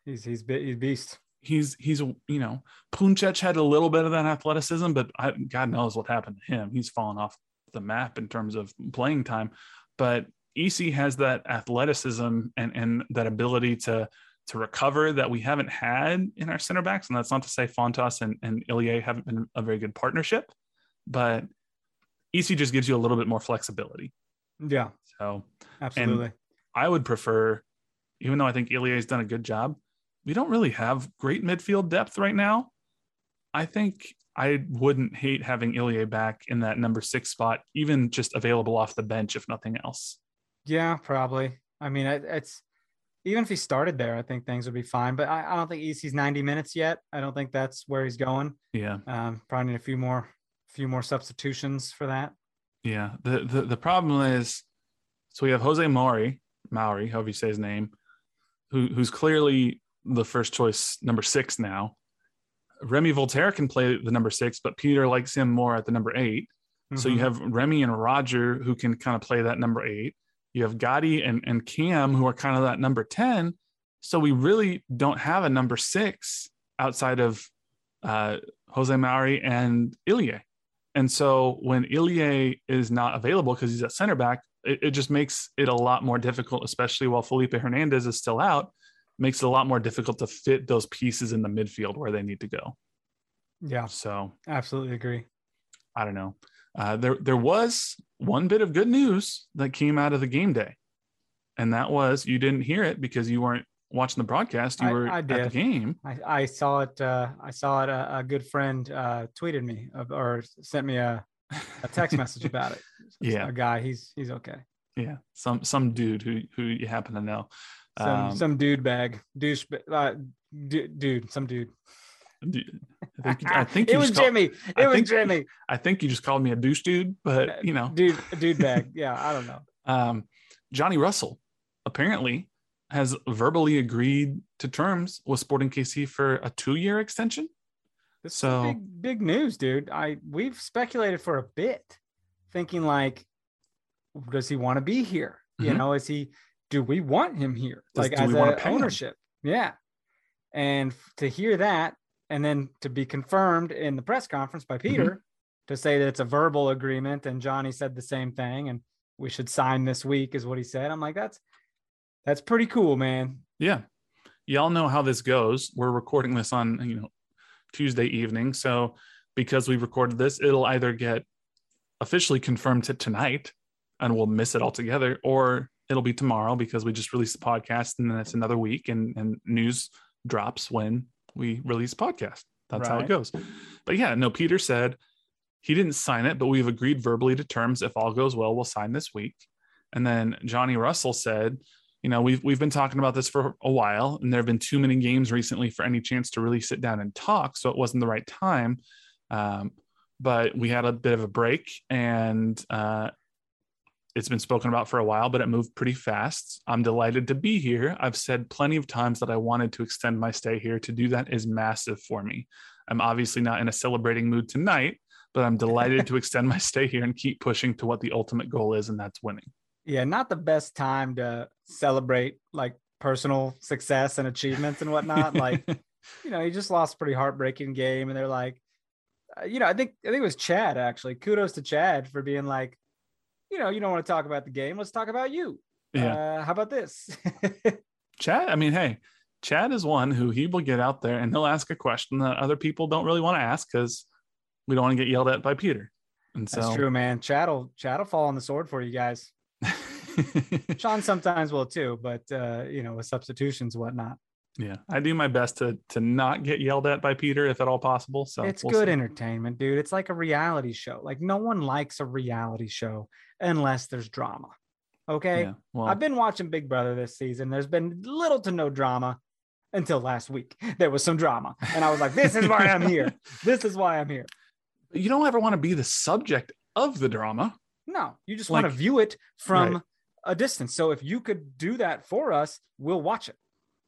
he's he's he's beast. He's he's you know, Puncec had a little bit of that athleticism, but I, God knows what happened to him. He's fallen off the map in terms of playing time. But EC has that athleticism and and that ability to to recover that we haven't had in our center backs. And that's not to say Fontas and, and Ilie haven't been a very good partnership, but EC just gives you a little bit more flexibility. Yeah, So absolutely. I would prefer, even though I think Ilie's done a good job, we don't really have great midfield depth right now. I think I wouldn't hate having Ilie back in that number six spot, even just available off the bench, if nothing else. Yeah, probably. I mean, it's even if he started there, I think things would be fine. But I, I don't think EC's 90 minutes yet. I don't think that's where he's going. Yeah. Um, probably need a few more, few more substitutions for that. Yeah. The the, the problem is so we have Jose Maury, Mauri, however you say his name, who who's clearly the first choice number six now. Remy Walter can play the number six, but Peter likes him more at the number eight. So you Mhm. have Remy and Roger who can kind of play that number eight. You have Gadi and, and Cam who are kind of that number 10. So we really don't have a number six outside of uh, Jose Mauri and Ilie. And so when Ilie is not available because he's at center back, it, it just makes it a lot more difficult, especially while Felipe Hernandez is still out, makes it a lot more difficult to fit those pieces in the midfield where they need to go. yeah, So absolutely agree. I don't know. Uh, there there was one bit of good news that came out of the game day, and that was you didn't hear it because you weren't watching the broadcast. You I- were I at the game. I, I saw it. Uh, I saw it. A, a good friend uh, tweeted me or sent me a, a text *laughs* message about it. Yeah. a guy. He's he's okay. Yeah, some some dude who who you happen to know. Some Um, some dude bag douche. Uh, du- dude, some dude. I think, I *laughs* think it you was call- Jimmy. I It was think- Jimmy. I think you just called me a douche dude, but you know, dude, dude *laughs* bag. Yeah, I don't know. um, Johnny Russell apparently has verbally agreed to terms with Sporting KC for a two-year extension. This So- big, big news, dude. I we've speculated for a bit, thinking like, does he want to be here? You Mhm. know, is he? Do we want him here? Does- like do as a pay him? Yeah. And to hear that, and then to be confirmed in the press conference by Mm-hmm. Peter to say that it's a verbal agreement, and Johnny said the same thing, and we should sign this week, is what he said. I'm like, that's that's pretty cool, man. Yeah. Y'all know how this goes. We're recording this on, you know, Tuesday evening. So because we recorded this, it'll either get officially confirmed to tonight and we'll miss it altogether, or it'll be tomorrow because we just released the podcast and then it's another week and, and news drops when we release podcast. That's how it goes. But yeah, no, Peter said he didn't sign it, but we've agreed verbally to terms. If all goes well, we'll sign this week. And then Johnny Russell said, you know, we've we've been talking about this for a while, and there have been too many games recently for any chance to really sit down and talk. So it wasn't the right time. Um, but we had a bit of a break, and uh, it's been spoken about for a while, but it moved pretty fast. I'm delighted to be here. I've said plenty of times that I wanted to extend my stay here. To do that is massive for me. I'm obviously not in a celebrating mood tonight, but I'm delighted to *laughs* extend my stay here and keep pushing to what the ultimate goal is, and that's winning. yeah, not the best time to celebrate like personal success and achievements and whatnot. like, *laughs* you know, he just lost a pretty heartbreaking game, and they're like, uh, you know, I think I think it was Chad actually. Kudos to Chad for being like, you know, you don't want to talk about the game. Let's talk about you. yeah. Uh, how about this? *laughs* Chad, I mean, hey, Chad is one who he will get out there and he'll ask a question that other people don't really want to ask because we don't want to get yelled at by Peter. And so That's true, man. Chad will Chad will fall on the sword for you guys. *laughs* Sean sometimes will too, but uh, you know, with substitutions, whatnot. Yeah, I do my best to to not get yelled at by Peter if at all possible. So it's we'll good see. entertainment, dude. It's like a reality show. Like no one likes a reality show unless there's drama. Okay. Yeah, well, I've been watching Big Brother this season. There's been little to no drama until last week. *laughs* There was some drama. And I was like, this is why I'm here. *laughs* This is why I'm here. you don't ever want to be the subject of the drama. No, you just want to view it from Right. a distance. So if you could do that for us, we'll watch it.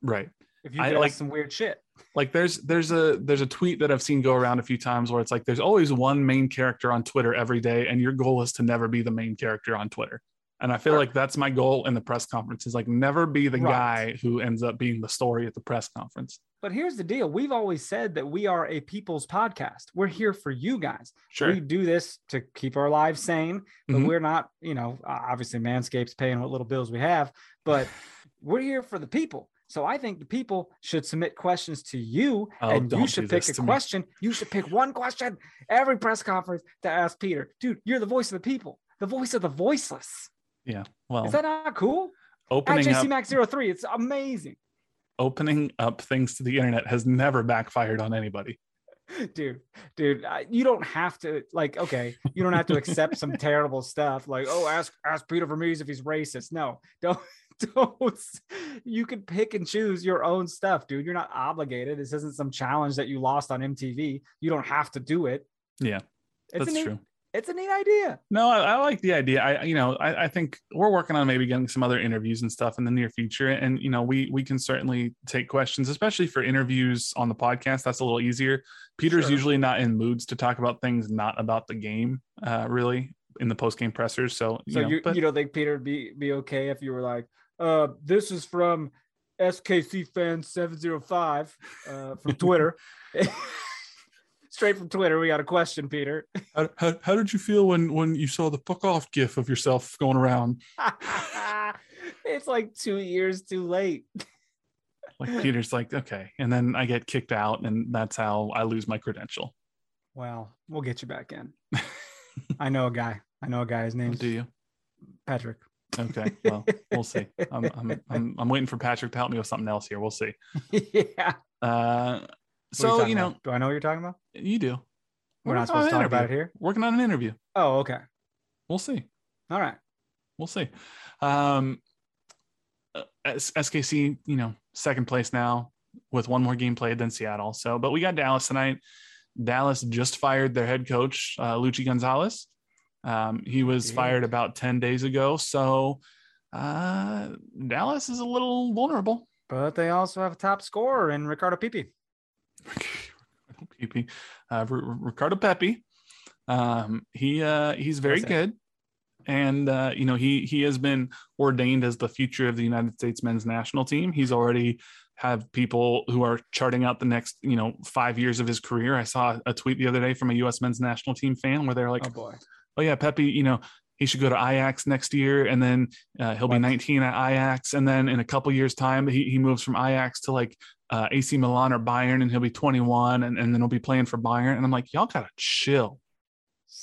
Right. If you I like- some weird shit. like there's there's a there's a tweet that I've seen go around a few times where it's like there's always one main character on Twitter every day, and your goal is to never be the main character on Twitter. And I feel like that's my goal in the press conference is like never be the Right. guy who ends up being the story at the press conference. But here's the deal. We've always said that we are a people's podcast. We're here for you guys. Sure. We do this to keep our lives sane, but Mhm. we're not, you know, obviously Manscaped's paying what little bills we have, but *laughs* we're here for the people. So I think the people should submit questions to you Oh, and you should pick a to me. question. You should pick one question every press conference to ask Peter. Dude, you're the voice of the people, the voice of the voiceless. yeah. Well, Is that not cool? At opening up JCMax03, it's amazing. opening up things to the internet has never backfired on anybody. *laughs* dude dude I- you don't have to like okay you don't have to accept some *laughs* terrible stuff like oh ask ask peter vermes if he's racist no don't don't *laughs* you can pick and choose your own stuff dude you're not obligated this isn't some challenge that you lost on mtv you don't have to do it Yeah, it's that's a neat, true. it's a neat idea No, I, I like the idea. I, you know, I, I think we're working on maybe getting some other interviews and stuff in the near future. And you know, we we can certainly take questions, especially for interviews on the podcast. That's a little easier. Peter's Sure. usually not in moods to talk about things not about the game, uh, really, in the post game pressers. So, you so know, you, but- you don't think peter would be be okay if you were like uh this is from skc fan 705 uh from twitter *laughs* *laughs* straight from twitter we got a question peter how, how, how did you feel when when you saw the fuck off gif of yourself going around? *laughs* it's like two years too late. Like Peter's like, okay, and then I get kicked out, and that's how I lose my credential. Well, we'll get you back in. I know a guy. I know a guy. His name's Do you? Patrick. Okay, well, we'll see. I'm, I'm, I'm, I'm waiting for Patrick to help me with something else here. We'll see. *laughs* yeah. Uh, so talking you know, about? do I know what you're talking about? you do. We're not working on supposed to talk about it here. Working on an interview. Oh, okay. We'll see. All right. We'll see. Um, uh, SKC, you know, second place now with one more game played than Seattle. So, but we got Dallas tonight. Dallas just fired their head coach, uh, Luchi Gonzalez. Um, he was Yeah. fired about 10 days ago. So, uh, Dallas is a little vulnerable. But they also have a top scorer in Ricardo Pepi. *laughs* Pepi, uh, R- Ricardo Pepi. Um, he uh, he's very That's it. good, and uh, you know he he has been ordained as the future of the United States men's national team. He's already have people who are charting out the next you know five years of his career. I saw a tweet the other day from a U.S. men's national team fan where they're like, oh boy. "Oh yeah, Pepi, you know." He should go to Ajax next year, and then uh, he'll be 19 at Ajax, and then in a couple years' time, he, he moves from Ajax to like uh, AC Milan or Bayern, and he'll be 21, and, and then he'll be playing for Bayern. And I'm like, y'all gotta chill,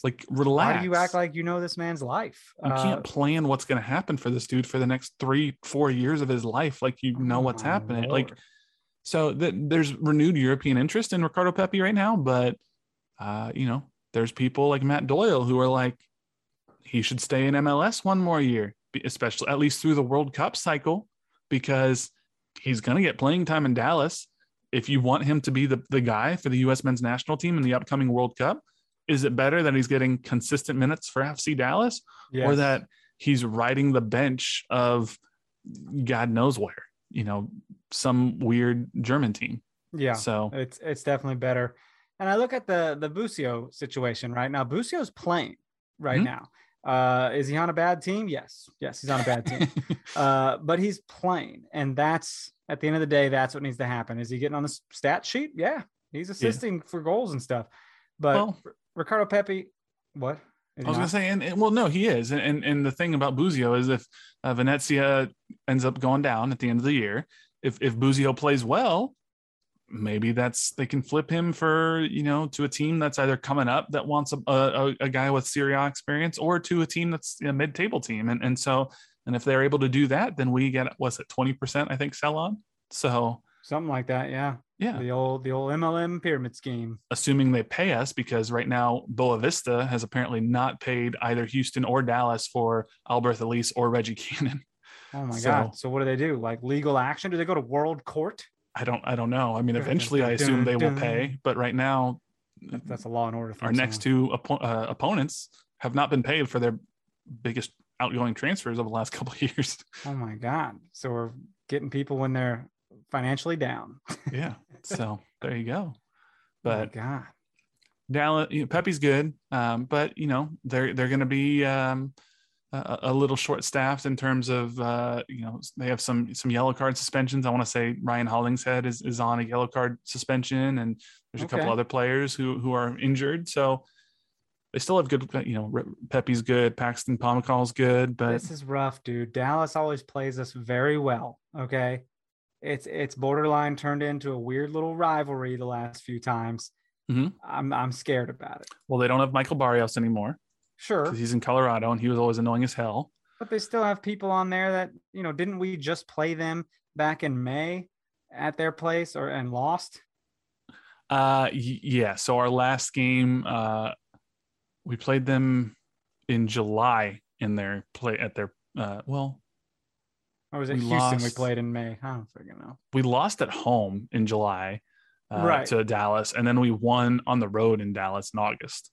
like relax. Why do you act like you know this man's life? you Uh, can't plan what's gonna happen for this dude for the next three, four years of his life? Like you know what's happening. Like so, th- there's renewed European interest in Ricardo Pepi right now, but uh, you know, there's people like Matt Doyle who are like, he should stay in MLS one more year, especially at least through the World Cup cycle, because he's going to get playing time in Dallas. If you want him to be the, the guy for the U.S. men's national team in the upcoming World Cup, is it better that he's getting consistent minutes for FC Dallas or that he's riding the bench of God knows where, you know, some weird German team? yeah. So, It's it's definitely better. And I look at the the Busio situation right now. Busio's playing right Mhm. now. Uh, is he on a bad team? Yes, yes, he's on a bad team. *laughs* uh, but he's playing, and that's at the end of the day, that's what needs to happen. Is he getting on the stat sheet? Yeah, he's assisting for goals and stuff. But well, R- Ricardo Pepi, what? I was gonna say, and, and well, no, he is, and and, and the thing about Busio is if uh, Venezia ends up going down at the end of the year, if if Busio plays well, maybe that's they can flip him for you know to a team that's either coming up that wants a a, a guy with Serie A experience, or to a team that's a mid table team, and and so and if they're able to do that, then we get what's it twenty percent I think sell on. So something like that. Yeah, yeah, the old the old MLM pyramid scheme. assuming they pay us because right now Boavista has apparently not paid either Houston or Dallas for Albert Elis or Reggie Cannon. Oh my So- god! So what do they do? Like legal action? Do they go to world court? I don't I don't know. I mean, eventually I assume they will pay, but right now That's a law and order. our next two oppo- uh, opponents have not been paid for their biggest outgoing transfers over the last *laughs* couple of years. Oh my god! So we're getting people when they're financially down. *laughs* yeah. So there you go. oh But god, Dallas, you know, Pepi's good, um, but you know they're they're going to be um, a, a little short staffed in terms of uh, you know they have some some yellow card suspensions. I want to say Ryan Hollingshead is, is on a yellow card suspension, and there's a couple other players who who are injured. So they still have good. You know, Pepi's good, Paxton Pomykal's good, but this is rough, dude. Dallas always plays us very well. Okay, it's it's borderline turned into a weird little rivalry the last few times. Mhm. I'm I'm scared about it. well, they don't have Michael Barrios anymore Sure, because he's in Colorado, and he was always annoying as hell. but they still have people on there that you know. Didn't we just play them back in May at their place or and lost? Uh, yeah. So our last game, uh, we played them in July in their play at their. Uh, well, Or was it We Houston we played in May? I don't freaking know. we lost at home in July, uh, Right. to Dallas, and then we won on the road in Dallas in August.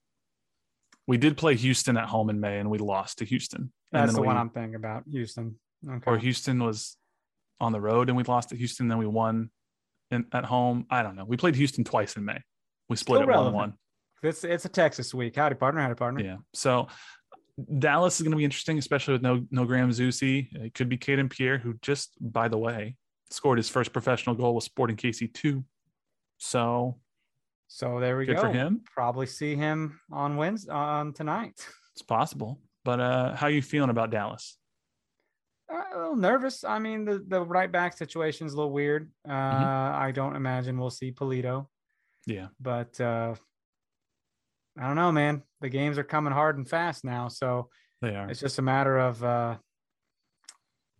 We did play Houston at home in May, and we lost to Houston. That's the we, one I'm thinking about. Houston. Okay. Or Houston was on the road, and we lost to Houston. Then we won in, at home. I don't know. We played Houston twice in May. We split Still it one one. It's it's a Texas week. Howdy, partner. Howdy, partner. Yeah. So Dallas is going to be interesting, especially with no no Graham Zusi. It could be Kayden Pierre, who just, by the way, scored his first professional goal with Sporting KC two. So So there we good go. for him. Probably see him on Wednesday on tonight. *laughs* It's possible. But uh, how you feeling about Dallas? Uh, a little nervous. I mean, the the right back situation is a little weird. Uh, I don't imagine we'll see Pulido, Yeah. but uh, I don't know, man. The games are coming hard and fast now, so They are. it's just a matter of uh,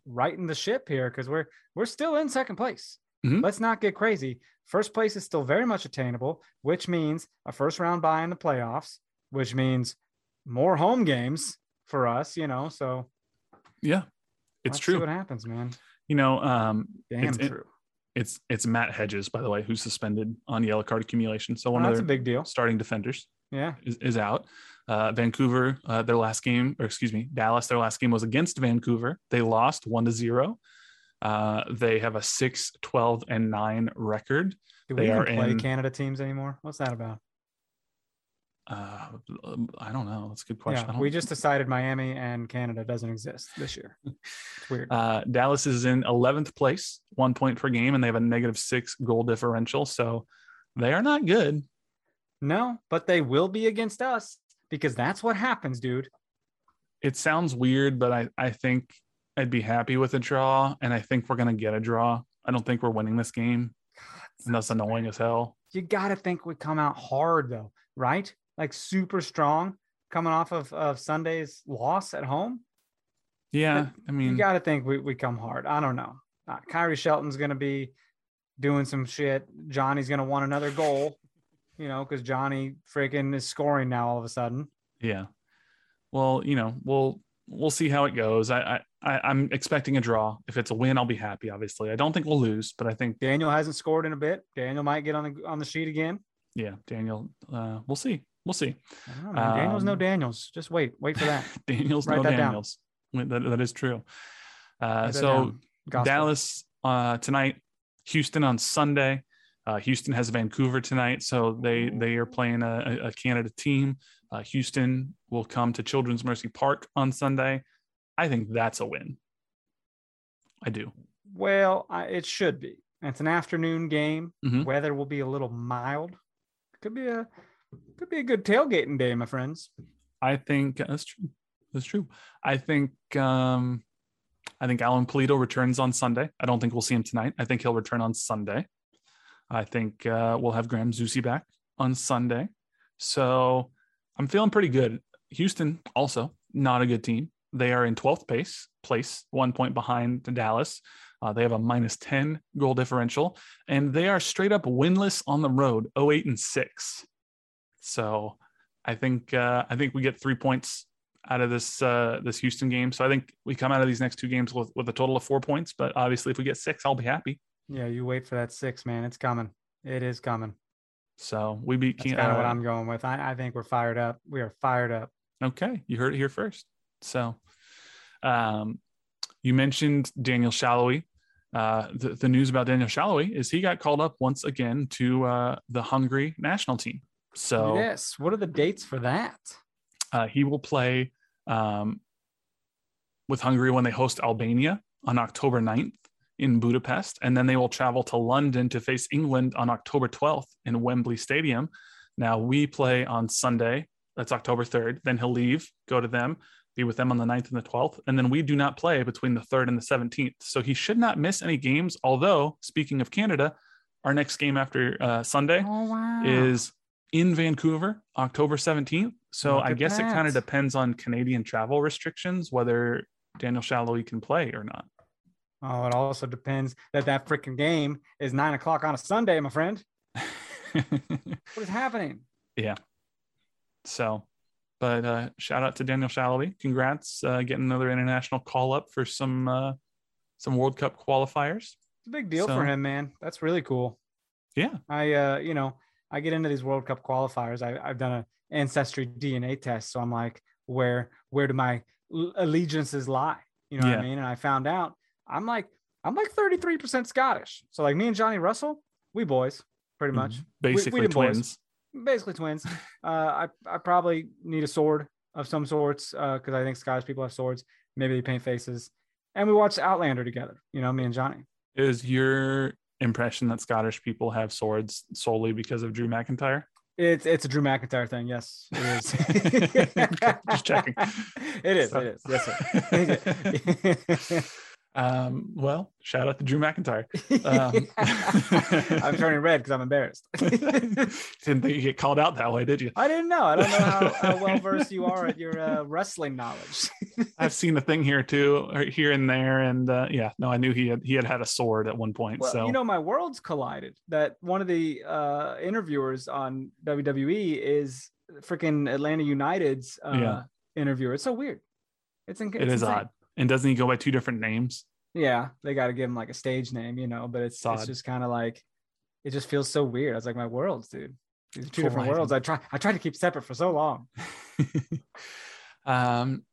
righting the ship here because we're we're still in second place. Mhm. Let's not get crazy. First place is still very much attainable, which means a first round bye in the playoffs, which means more home games for us. You know, so Yeah. It's true. what happens, man? You know, um, Damn It's- it- true. it's it's Matt Hedges, by the way, who's suspended on yellow card accumulation. So one Oh, of their big deal. starting defenders Yeah. is, is out. Uh, Vancouver, uh, their last game, or excuse me, Dallas, their last game was against Vancouver. They lost one to zero. Uh, they have a 6, 12, and 9 record. Do They we even are play in- Canada teams anymore? What's that about? Uh, I don't know. That's a good question. Yeah, we just decided Miami and Canada doesn't exist this year. It's weird. *laughs* Uh, Dallas is in 11th place, one point per game, and they have a negative six goal differential. So they are not good. no, but they will be against us because that's what happens, dude. It sounds weird, but I, I think I'd be happy with a draw, and I think we're going to get a draw. I don't think we're winning this game, and that's annoying as hell. You got to think we come out hard though, right? Like super strong coming off of, of Sunday's loss at home. Yeah, I mean, You got to think we, we come hard. I don't know. Uh, Khiry Shelton's going to be doing some shit. Johnny's going to want another goal, you know, because Johnny freaking is scoring now all of a sudden. yeah. Well, you know, we'll we'll see how it goes. I, I I I'm expecting a draw. If it's a win, I'll be happy. Obviously, I don't think we'll lose, but I think Daniel hasn't scored in a bit. Daniel might get on the on the sheet again. yeah, Daniel. Uh, we'll see. We'll see. Know, man. Daniel's no Um, Daniels. Just wait. Wait for that. *laughs* Daniels, Write no that. Daniels. That, that is true. Uh, so Dallas uh, tonight, Houston on Sunday. Uh, Houston has Vancouver tonight, so they they are playing a, a- a Canada team. Uh, Houston will come to Children's Mercy Park on Sunday. I think that's a win. I do. Well, I, it should be. It's an afternoon game. Mhm. Weather will be a little mild. Could be a could be a good tailgating day, my friends. I think that's true. That's true. I think um, I think Alan Pulido returns on Sunday. I don't think we'll see him tonight. I think he'll return on Sunday. I think uh, we'll have Graham Zusi back on Sunday. So I'm feeling pretty good. Houston also not a good team. They are in 12th place, place one point behind Dallas. Uh, they have a minus 10 goal differential, and they are straight up winless on the road, 08 and 6. So I think uh, I think we get three points out of this uh, this Houston game. So I think we come out of these next two games with, with a total of four points. But obviously, if we get six, I'll be happy. Yeah, you wait for that six, man. It's coming. It is coming. So we beat. That's kind of what uh, I'm going with. I, I think we're fired up. We are fired up. Okay, you heard it here first. So, um, you mentioned Daniel Salloi. Uh, the, the news about Daniel Salloi is he got called up once again to uh, the Hungary national team. So yes, what are the dates for that? uh, he will play um, with Hungary when they host Albania on October 9th in Budapest. And then they will travel to London to face England on October 12th in Wembley Stadium. Now we play on Sunday. That's October 3rd. Then he'll leave, go to them, be with them on the 9th and the 12th. And then we do not play between the 3rd and the 17th. So he should not miss any games. Although, speaking of Canada, our next game after uh, Sunday Oh wow! is in Vancouver, October 17th. So Look I at guess it kind of depends on Canadian travel restrictions whether Daniel Salloi can play or not. oh, it also depends that that freaking game is nine o'clock on a Sunday, my friend. *laughs* What is happening? Yeah. So, but uh, shout out to Daniel Salloi. Congrats, uh, getting another international call up for some uh, some World Cup qualifiers. It's a big deal So- for him, man. That's really cool. Yeah. I, uh, you know, I get into these World Cup qualifiers. I, I've done a ancestry DNA test, so I'm like, where, where do my allegiances lie? You know what I mean? And I found out I'm like, I'm like 33% Scottish. So like me and Johnny Russell, we boys, pretty much, Basically them boys. twins. Basically twins. *laughs* Uh, I, I probably need a sword of some sorts uh, because I think Scottish people have swords. Maybe they paint faces. And we watched Outlander together. You know, me and Johnny. Is your impression that Scottish people have swords solely because of Drew McIntyre? It's it's a Drew McIntyre thing. Yes, it is. *laughs* *laughs* Just checking. It is. So- It is. Yes, sir. Um, well, shout out to Drew McIntyre. Um, *laughs* I'm turning red because I'm embarrassed. *laughs* Didn't think you get called out that way, did you? I didn't know. I don't know how, how well versed you are at your uh, wrestling knowledge. *laughs* I've seen a thing here too, or here and there, and uh, yeah, no, I knew he had he had had a sword at one point. Well, so you know, my worlds collided. That one of the uh, interviewers on WWE is freaking Atlanta United's uh, Yeah. interviewer. It's so weird. It's, it it's is odd. And doesn't he go by two different names? Yeah, they got to give him like a stage name, you know. But it's It's it's just kind of like it just feels so weird. I was like, my worlds, dude. These are two different worlds. I try I tried to keep separate for so long. *laughs* um,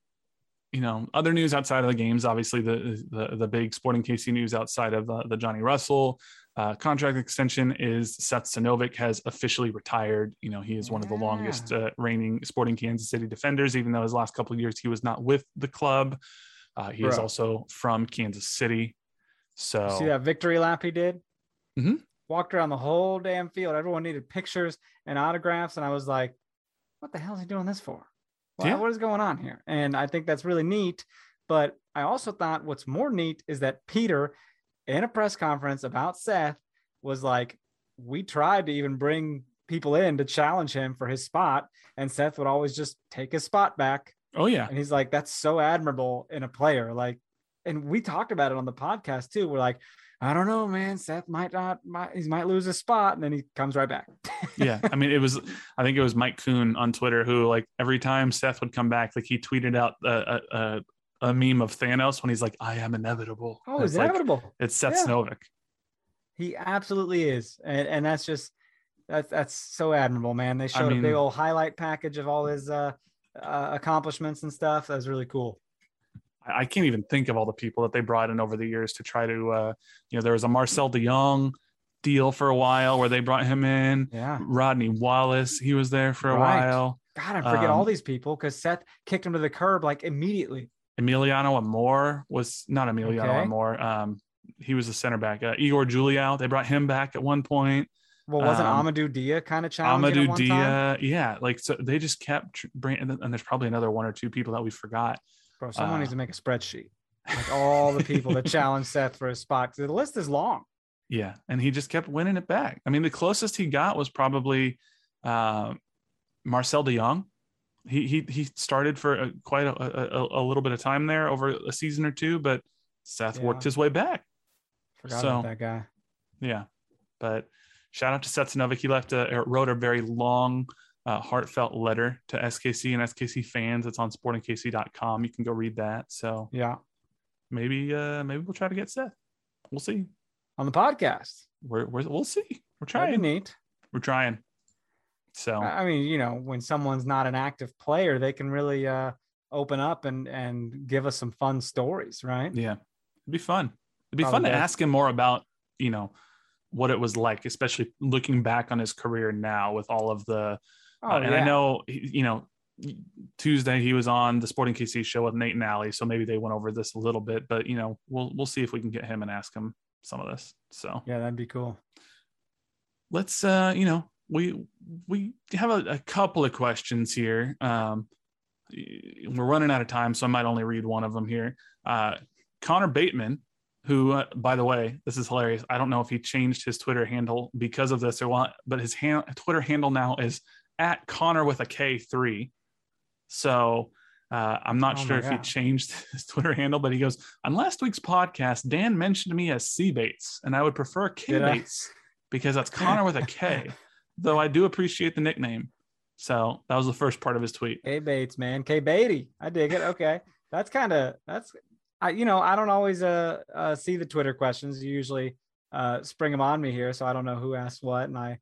you know, other news outside of the games, obviously the the, the big Sporting KC news outside of uh, the Johnny Russell uh, contract extension is Seth Sinovic has officially retired. You know, he is one of the longest uh, reigning Sporting Kansas City defenders, even though his last couple of years he was not with the club. Uh, he is also from Kansas City. So See that victory lap he did? Mhm. Walked around the whole damn field. Everyone needed pictures and autographs, and I was like, "What the hell is he doing this for? Why- Yeah. What is going on here?" And I think that's really neat. But I also thought what's more neat is that Peter, in a press conference about Seth, was like, "We tried to even bring people in to challenge him for his spot, and Seth would always just take his spot back." Oh yeah, And he's like, that's so admirable in a player. Like, and we talked about it on the podcast too. We're like, I don't know, man. Seth might not, might, he might lose his spot. And then he comes right back. *laughs* yeah. I mean, it was I think it was Mike Kuhn on Twitter who like every time Seth would come back, like he tweeted out a a, a, a meme of Thanos when he's like, "I am inevitable." Oh, it's it's like inevitable. it's Seth Yeah. He absolutely is. And, and that's just, that's, that's so admirable, man. They showed a big old highlight package of all his uh, uh, accomplishments and stuff. That was really cool. I can't even think of all the people that they brought in over the years to try to, uh, you know, there was a Marcel de Jong deal for a while where they brought him in. Yeah. Rodney Wallace, he was there for a Right. while. God, I forget all Um, these people because Seth kicked him to the curb like immediately. Emiliano Amor was not Emiliano Okay. Amor. Um, he was a center back. Uh, Igor Juliao, they brought him back at one point. Well, wasn't Um, Amadou Dia kind of challenging Amadou one time? Dia, yeah, like so they just kept bringing, and there's probably another one or two people that we forgot. Bro, someone Uh, needs to make a spreadsheet. Like *laughs* all the people that challenged Seth for a spot. The list is long. Yeah, and he just kept winning it back. I mean, the closest he got was probably uh, Marcel de Jong. He he he started for a, quite a, a, a little bit of time there over a season or two, but Seth worked his way back. Forgot So- about that guy. Yeah, but shout out to Seth Sinovic. He left a wrote a very long, uh, heartfelt letter to SKC and SKC fans. It's on sportingkc.com. You can go read that. So Yeah. maybe uh maybe we'll try to get Seth. We'll see. On the podcast. We're, we're we'll see. We're trying. neat. We're trying. So I mean, you know, when someone's not an active player, they can really uh open up and and give us some fun stories, right? Yeah, it'd be fun. It'd be Probably fun to ask him more about, you know, what it was like, especially looking back on his career now with all of the. Oh, uh, and I know, you know, Tuesday he was on the Sporting KC show with Nate and Allie, so maybe they went over this a little bit. But you know, we'll we'll see if we can get him and ask him some of this. So Yeah, that'd be cool. let's uh you know we we have a, a couple of questions here um we're running out of time so i might only read one of them here uh connor bateman who uh, by the way this is hilarious i don't know if he changed his twitter handle because of this or what but his hand, twitter handle now is at connor with a k3 so uh, I'm not Oh sure if he changed *laughs* his Twitter handle, but he goes, On last week's podcast, Dan mentioned me as C Bates, and I would prefer K Bates because that's *laughs* Connor with a K, though I do appreciate the nickname. So that was the first part of his tweet. K Bates, man. K Beatty. I dig it. Okay. That's kind of that's I you know, I don't always uh, uh see the Twitter questions. You usually uh spring them on me here, so I don't know who asked what. And I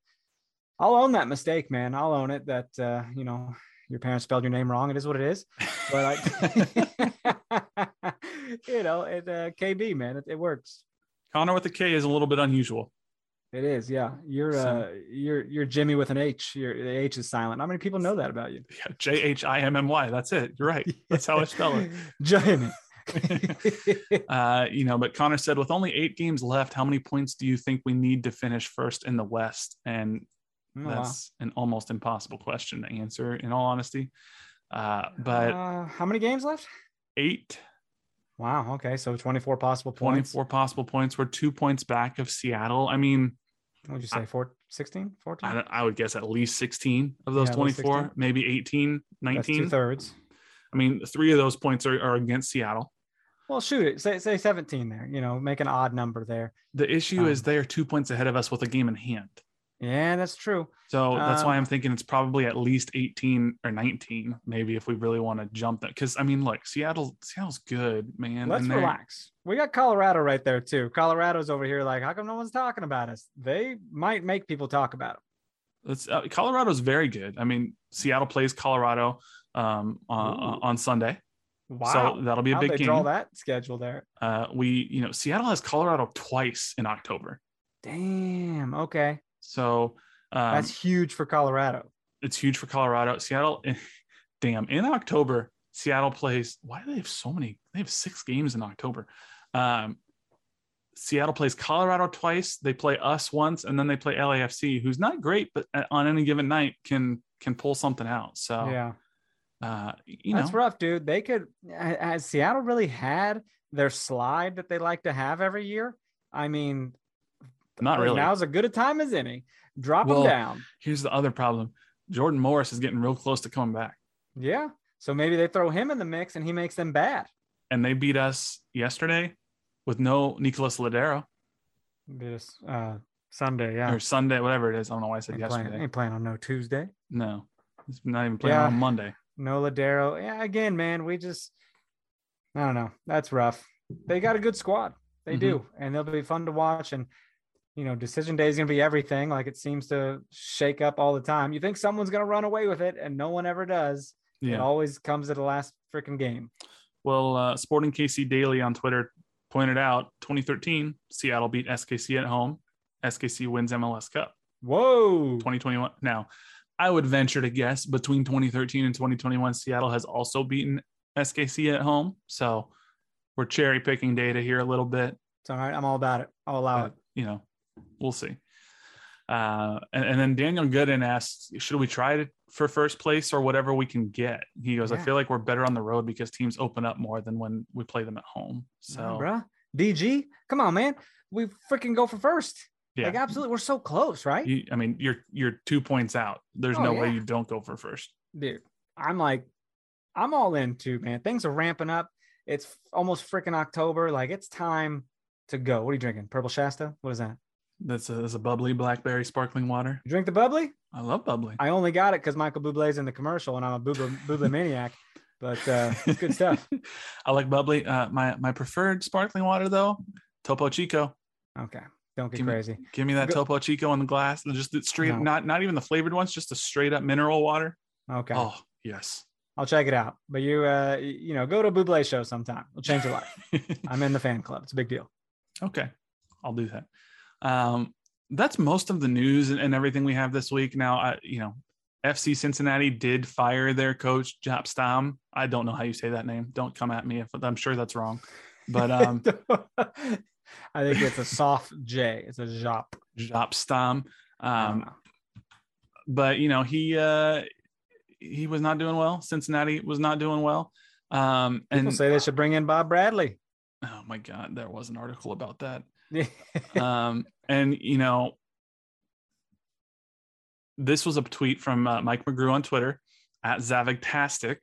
I'll own that mistake, man. I'll own it that uh, you know, your parents spelled your name wrong. It is what it is. But I *laughs* you know, it uh KB, man. It, it works. Connor with a K is a little bit unusual. It is, yeah. You're So- uh you're you're Jimmy with an H. Your the H is silent. How many people know that about you? Yeah, J H I M M Y. That's it. You're right. That's how I spell it. *laughs* Jimmy. *laughs* Uh, you know, but Connor said, with only eight games left, how many points do you think we need to finish first in the West? And Oh, wow. that's an almost impossible question to answer, in all honesty. Uh, but uh, how many games left? eight, Wow. Okay. So 24 possible points. 24 possible points. We're two points back of Seattle. I mean, What would you say? Four, 16, 14? I, I would guess at least 16 of those Yeah, 24, maybe 18, That's two 19. thirds. I mean, three of those points are, are against Seattle. Well, shoot it. Say, say 17 there, you know, make an odd number there. The issue is Um, they are two points ahead of us with a game in hand. Yeah, that's true. So that's why Um, I'm thinking it's probably at least 18 or 19, maybe if we really want to jump that. Because I mean, look, Seattle, Seattle's good, man. Let's relax. We got Colorado right there too. Colorado's over here like, how come no one's talking about us? They might make people talk about them. It's, uh, Colorado's very good. I mean, Seattle plays Colorado um, on, on Sunday, Wow. so that'll be a How'd big game. draw that schedule there? Uh, we, you know, Seattle has Colorado twice in October, Damn. Okay. so um, That's huge for Colorado. it's huge for Colorado. Seattle, damn, in October, Seattle plays. Why do they have so many? They have six games in October. Um, Seattle plays Colorado twice. They play us once, and then they play LAFC, who's not great, but uh, on any given night can can pull something out. So, yeah. Uh, you That's know, rough, dude. They could has Seattle really had their slide that they like to have every year? I mean, not really. Now's as good a time as any. Drop Well- them down. Here's the other problem: Jordan Morris is getting real close to coming back, Yeah. So maybe they throw him in the mix and he makes them bad. and they beat us yesterday with no Nicolas Lodeiro This uh Sunday, yeah. or Sunday, whatever it is. I don't know why I said Ain't yesterday. playing, ain't playing on no Tuesday. No, he's not even playing Yeah. on Monday. No Lodeiro. Yeah, again, man, we just I don't know. That's rough. They got a good squad. They Mhm. do, and they'll be fun to watch. And you know, decision day is gonna be everything. Like it seems to shake up all the time. You think someone's gonna run away with it, and no one ever does. It always comes at the last freaking game. Well, uh, Sporting KC Daily on Twitter pointed out 2013 Seattle beat SKC at home. SKC wins MLS Cup. Whoa. 2021. Now, I would venture to guess between 2013 and 2021, Seattle has also beaten SKC at home. So we're cherry picking data here a little bit. It's all right. I'm all about it. I'll allow but, you know, we'll see. Uh, and, and then Daniel Gooden asked, should we try it for first place or whatever we can get? He goes, I feel like we're better on the road because teams open up more than when we play them at home. So, bruh. DG, come on, man. We freaking go for first. Yeah. Like absolutely, we're so close, right? You, I mean, you're you're two points out. There's Oh, no way you don't go for first. Dude, I'm like, I'm all in too, man. Things are ramping up. It's almost freaking October. Like it's time to go. What are you drinking? Purple Shasta? What is that? That's a, that's a bubbly blackberry sparkling water. You drink the bubbly? I love bubbly. I only got it because Michael Bublé's in the commercial, and I'm a Buble, Buble *laughs* maniac. But uh, it's good stuff. *laughs* I like bubbly. Uh, my my preferred sparkling water though, Topo Chico. Okay, don't get Give me- crazy. Give me that Go- Topo Chico in the glass. Just the straight, No. not not even the flavored ones, just a straight up mineral water. Okay, Oh yes, I'll check it out. But you, uh, you know, go to a Buble show sometime. It'll change your life. *laughs* I'm in the fan club. It's a big deal. Okay, I'll do that. Um, that's most of the news and, and everything we have this week. Now, I, you know, FC Cincinnati did fire their coach Jaap Stam. I don't know how you say that name. Don't come at me if I'm sure that's wrong. But *laughs* um, I think it's a soft J. It's a Jop. Jaap Stam. Um, but you know he uh, he was not doing well. Cincinnati was not doing well. Um, People and say they should bring in Bob Bradley. oh my god, there was an article about that. *laughs* um, and you know, this was a tweet from uh, Mike McGrew on Twitter at Zavagtastic.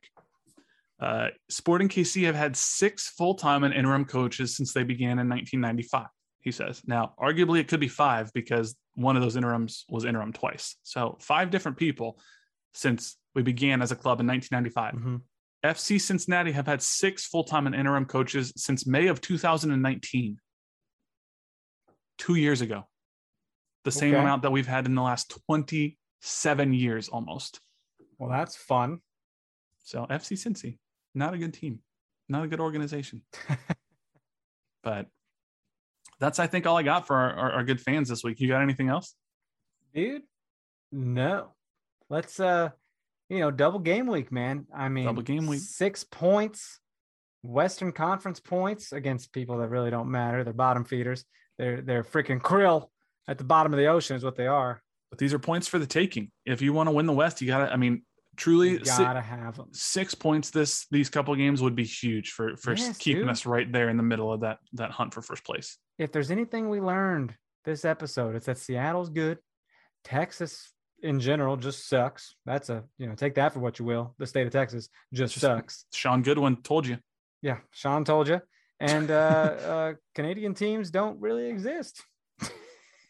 Uh, Sporting KC have had six full-time and interim coaches since they began in 1995. He says. Now, arguably, it could be five because one of those interims was interim twice. So, five different people since we began as a club in 1995. Mhm. FC Cincinnati have had six full-time and interim coaches since May of 2019. Two years ago. The same Okay. amount that we've had in the last 27 years almost. Well, that's fun. So FC Cincy, not a good team, not a good organization. *laughs* but that's I think all I got for our, our, our good fans this week. You got anything else? Dude, no. Let's uh you know, double game week, man. I mean, Double game week. Six points, Western Conference points against people that really don't matter. They're bottom feeders. They're they're freaking krill at the bottom of the ocean is what they are. But these are points for the taking. If you want to win the West, you got to. I mean, truly, You gotta have them. six points this these couple games would be huge for for Yes, keeping dude. us right there in the middle of that that hunt for first place. If there's anything we learned this episode, it's that Seattle's good. Texas in general just sucks. That's a you know, take that for what you will. The state of Texas just, Just- sucks. Sean Goodwin told you. Yeah, Sean told you. And uh, *laughs* uh, Canadian teams don't really exist.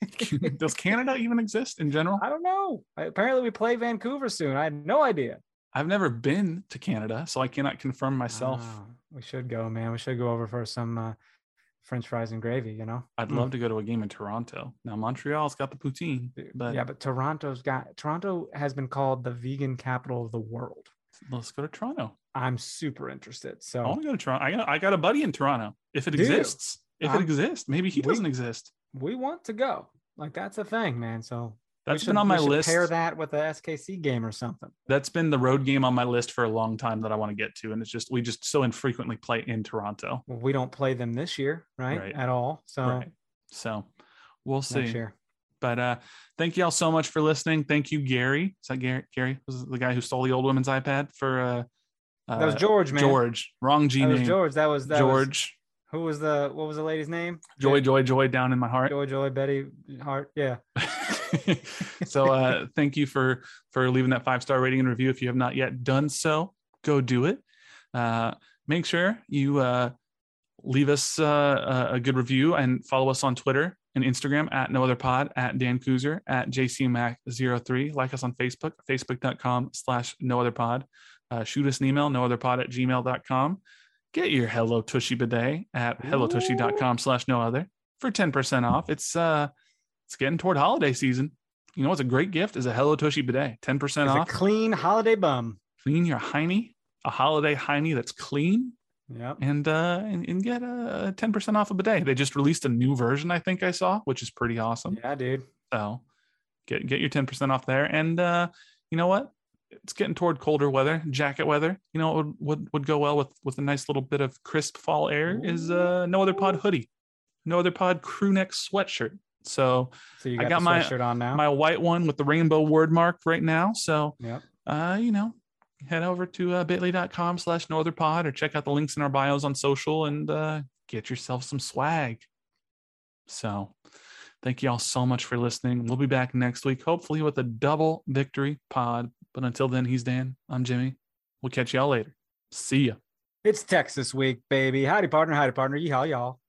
*laughs* Does Canada even exist in general? I don't know. Apparently, we play Vancouver soon. I had no idea. I've never been to Canada, so I cannot confirm myself. Ah, we should go, man. We should go over for some uh, French fries and gravy. You know, I'd Mm. love to go to a game in Toronto. Now Montreal's got the poutine, but yeah, but Toronto's got Toronto has been called the vegan capital of the world. let's go to Toronto. I'm super interested. So I want to go to Toronto. I got, I got a buddy in Toronto. If it you? exists, if it exists, maybe he we- doesn't exist. We want to go. Like that's a thing, man. So That's should- been on my list. Pair that with a SKC game or something. That's been the road game on my list for a long time that I want to get to, and it's just we just so infrequently play in Toronto. Well, we don't play them this year, right? Right. At all. So Right. So we'll see. next year. But uh, thank you all so much for listening. Thank you, Gary. Is that Gary? Gary was the guy who stole the old woman's iPad for. Uh, That was uh, George, man. George. Wrong G That was name. George. That was that was- George. Who was the what was the lady's name? Joy, joy, joy down in my heart. Joy, Joy, Betty Hart. Yeah. *laughs* so uh, thank you for for leaving that five star rating and review. If you have not yet done so, go do it. Uh, make sure you uh, leave us uh, a a good review and follow us on Twitter and Instagram at no other pod at Dan Kuzer at jcmac03. Like us on Facebook, facebook.com slash no other pod. Uh, shoot us an email, no other pod at gmail.com. Get your Hello Tushy bidet at hellotushy.com slash no other for 10% off. It's uh it's getting toward holiday season. You know what's a great gift is a Hello Tushy bidet. 10% It's a off. clean holiday bum. Clean your hiney, a holiday hiney that's clean, Yeah. and uh and, and get a 10% off a bidet. They just released a new version, I think I saw, which is pretty awesome. Yeah, dude. So get get your 10% off there. And uh, you know what? It's getting toward colder weather, jacket weather. You know what would, would, would go well with with a nice little bit of crisp fall air is uh no other pod hoodie, no other pod crew neck sweatshirt. So So you I got, got my- sweatshirt on now. my white one with the rainbow word mark right now. So yep. uh, you know, head over to uh, bit.ly.com slash nootherpod or check out the links in our bios on social and uh, get yourself some swag. So thank you all so much for listening. We'll be back next week, hopefully with a double victory pod. But until then, he's Dan. I'm Jimmy. We'll catch y'all later. See ya. It's Texas week, baby. Howdy, partner. Howdy, partner. Yeehaw, y'all.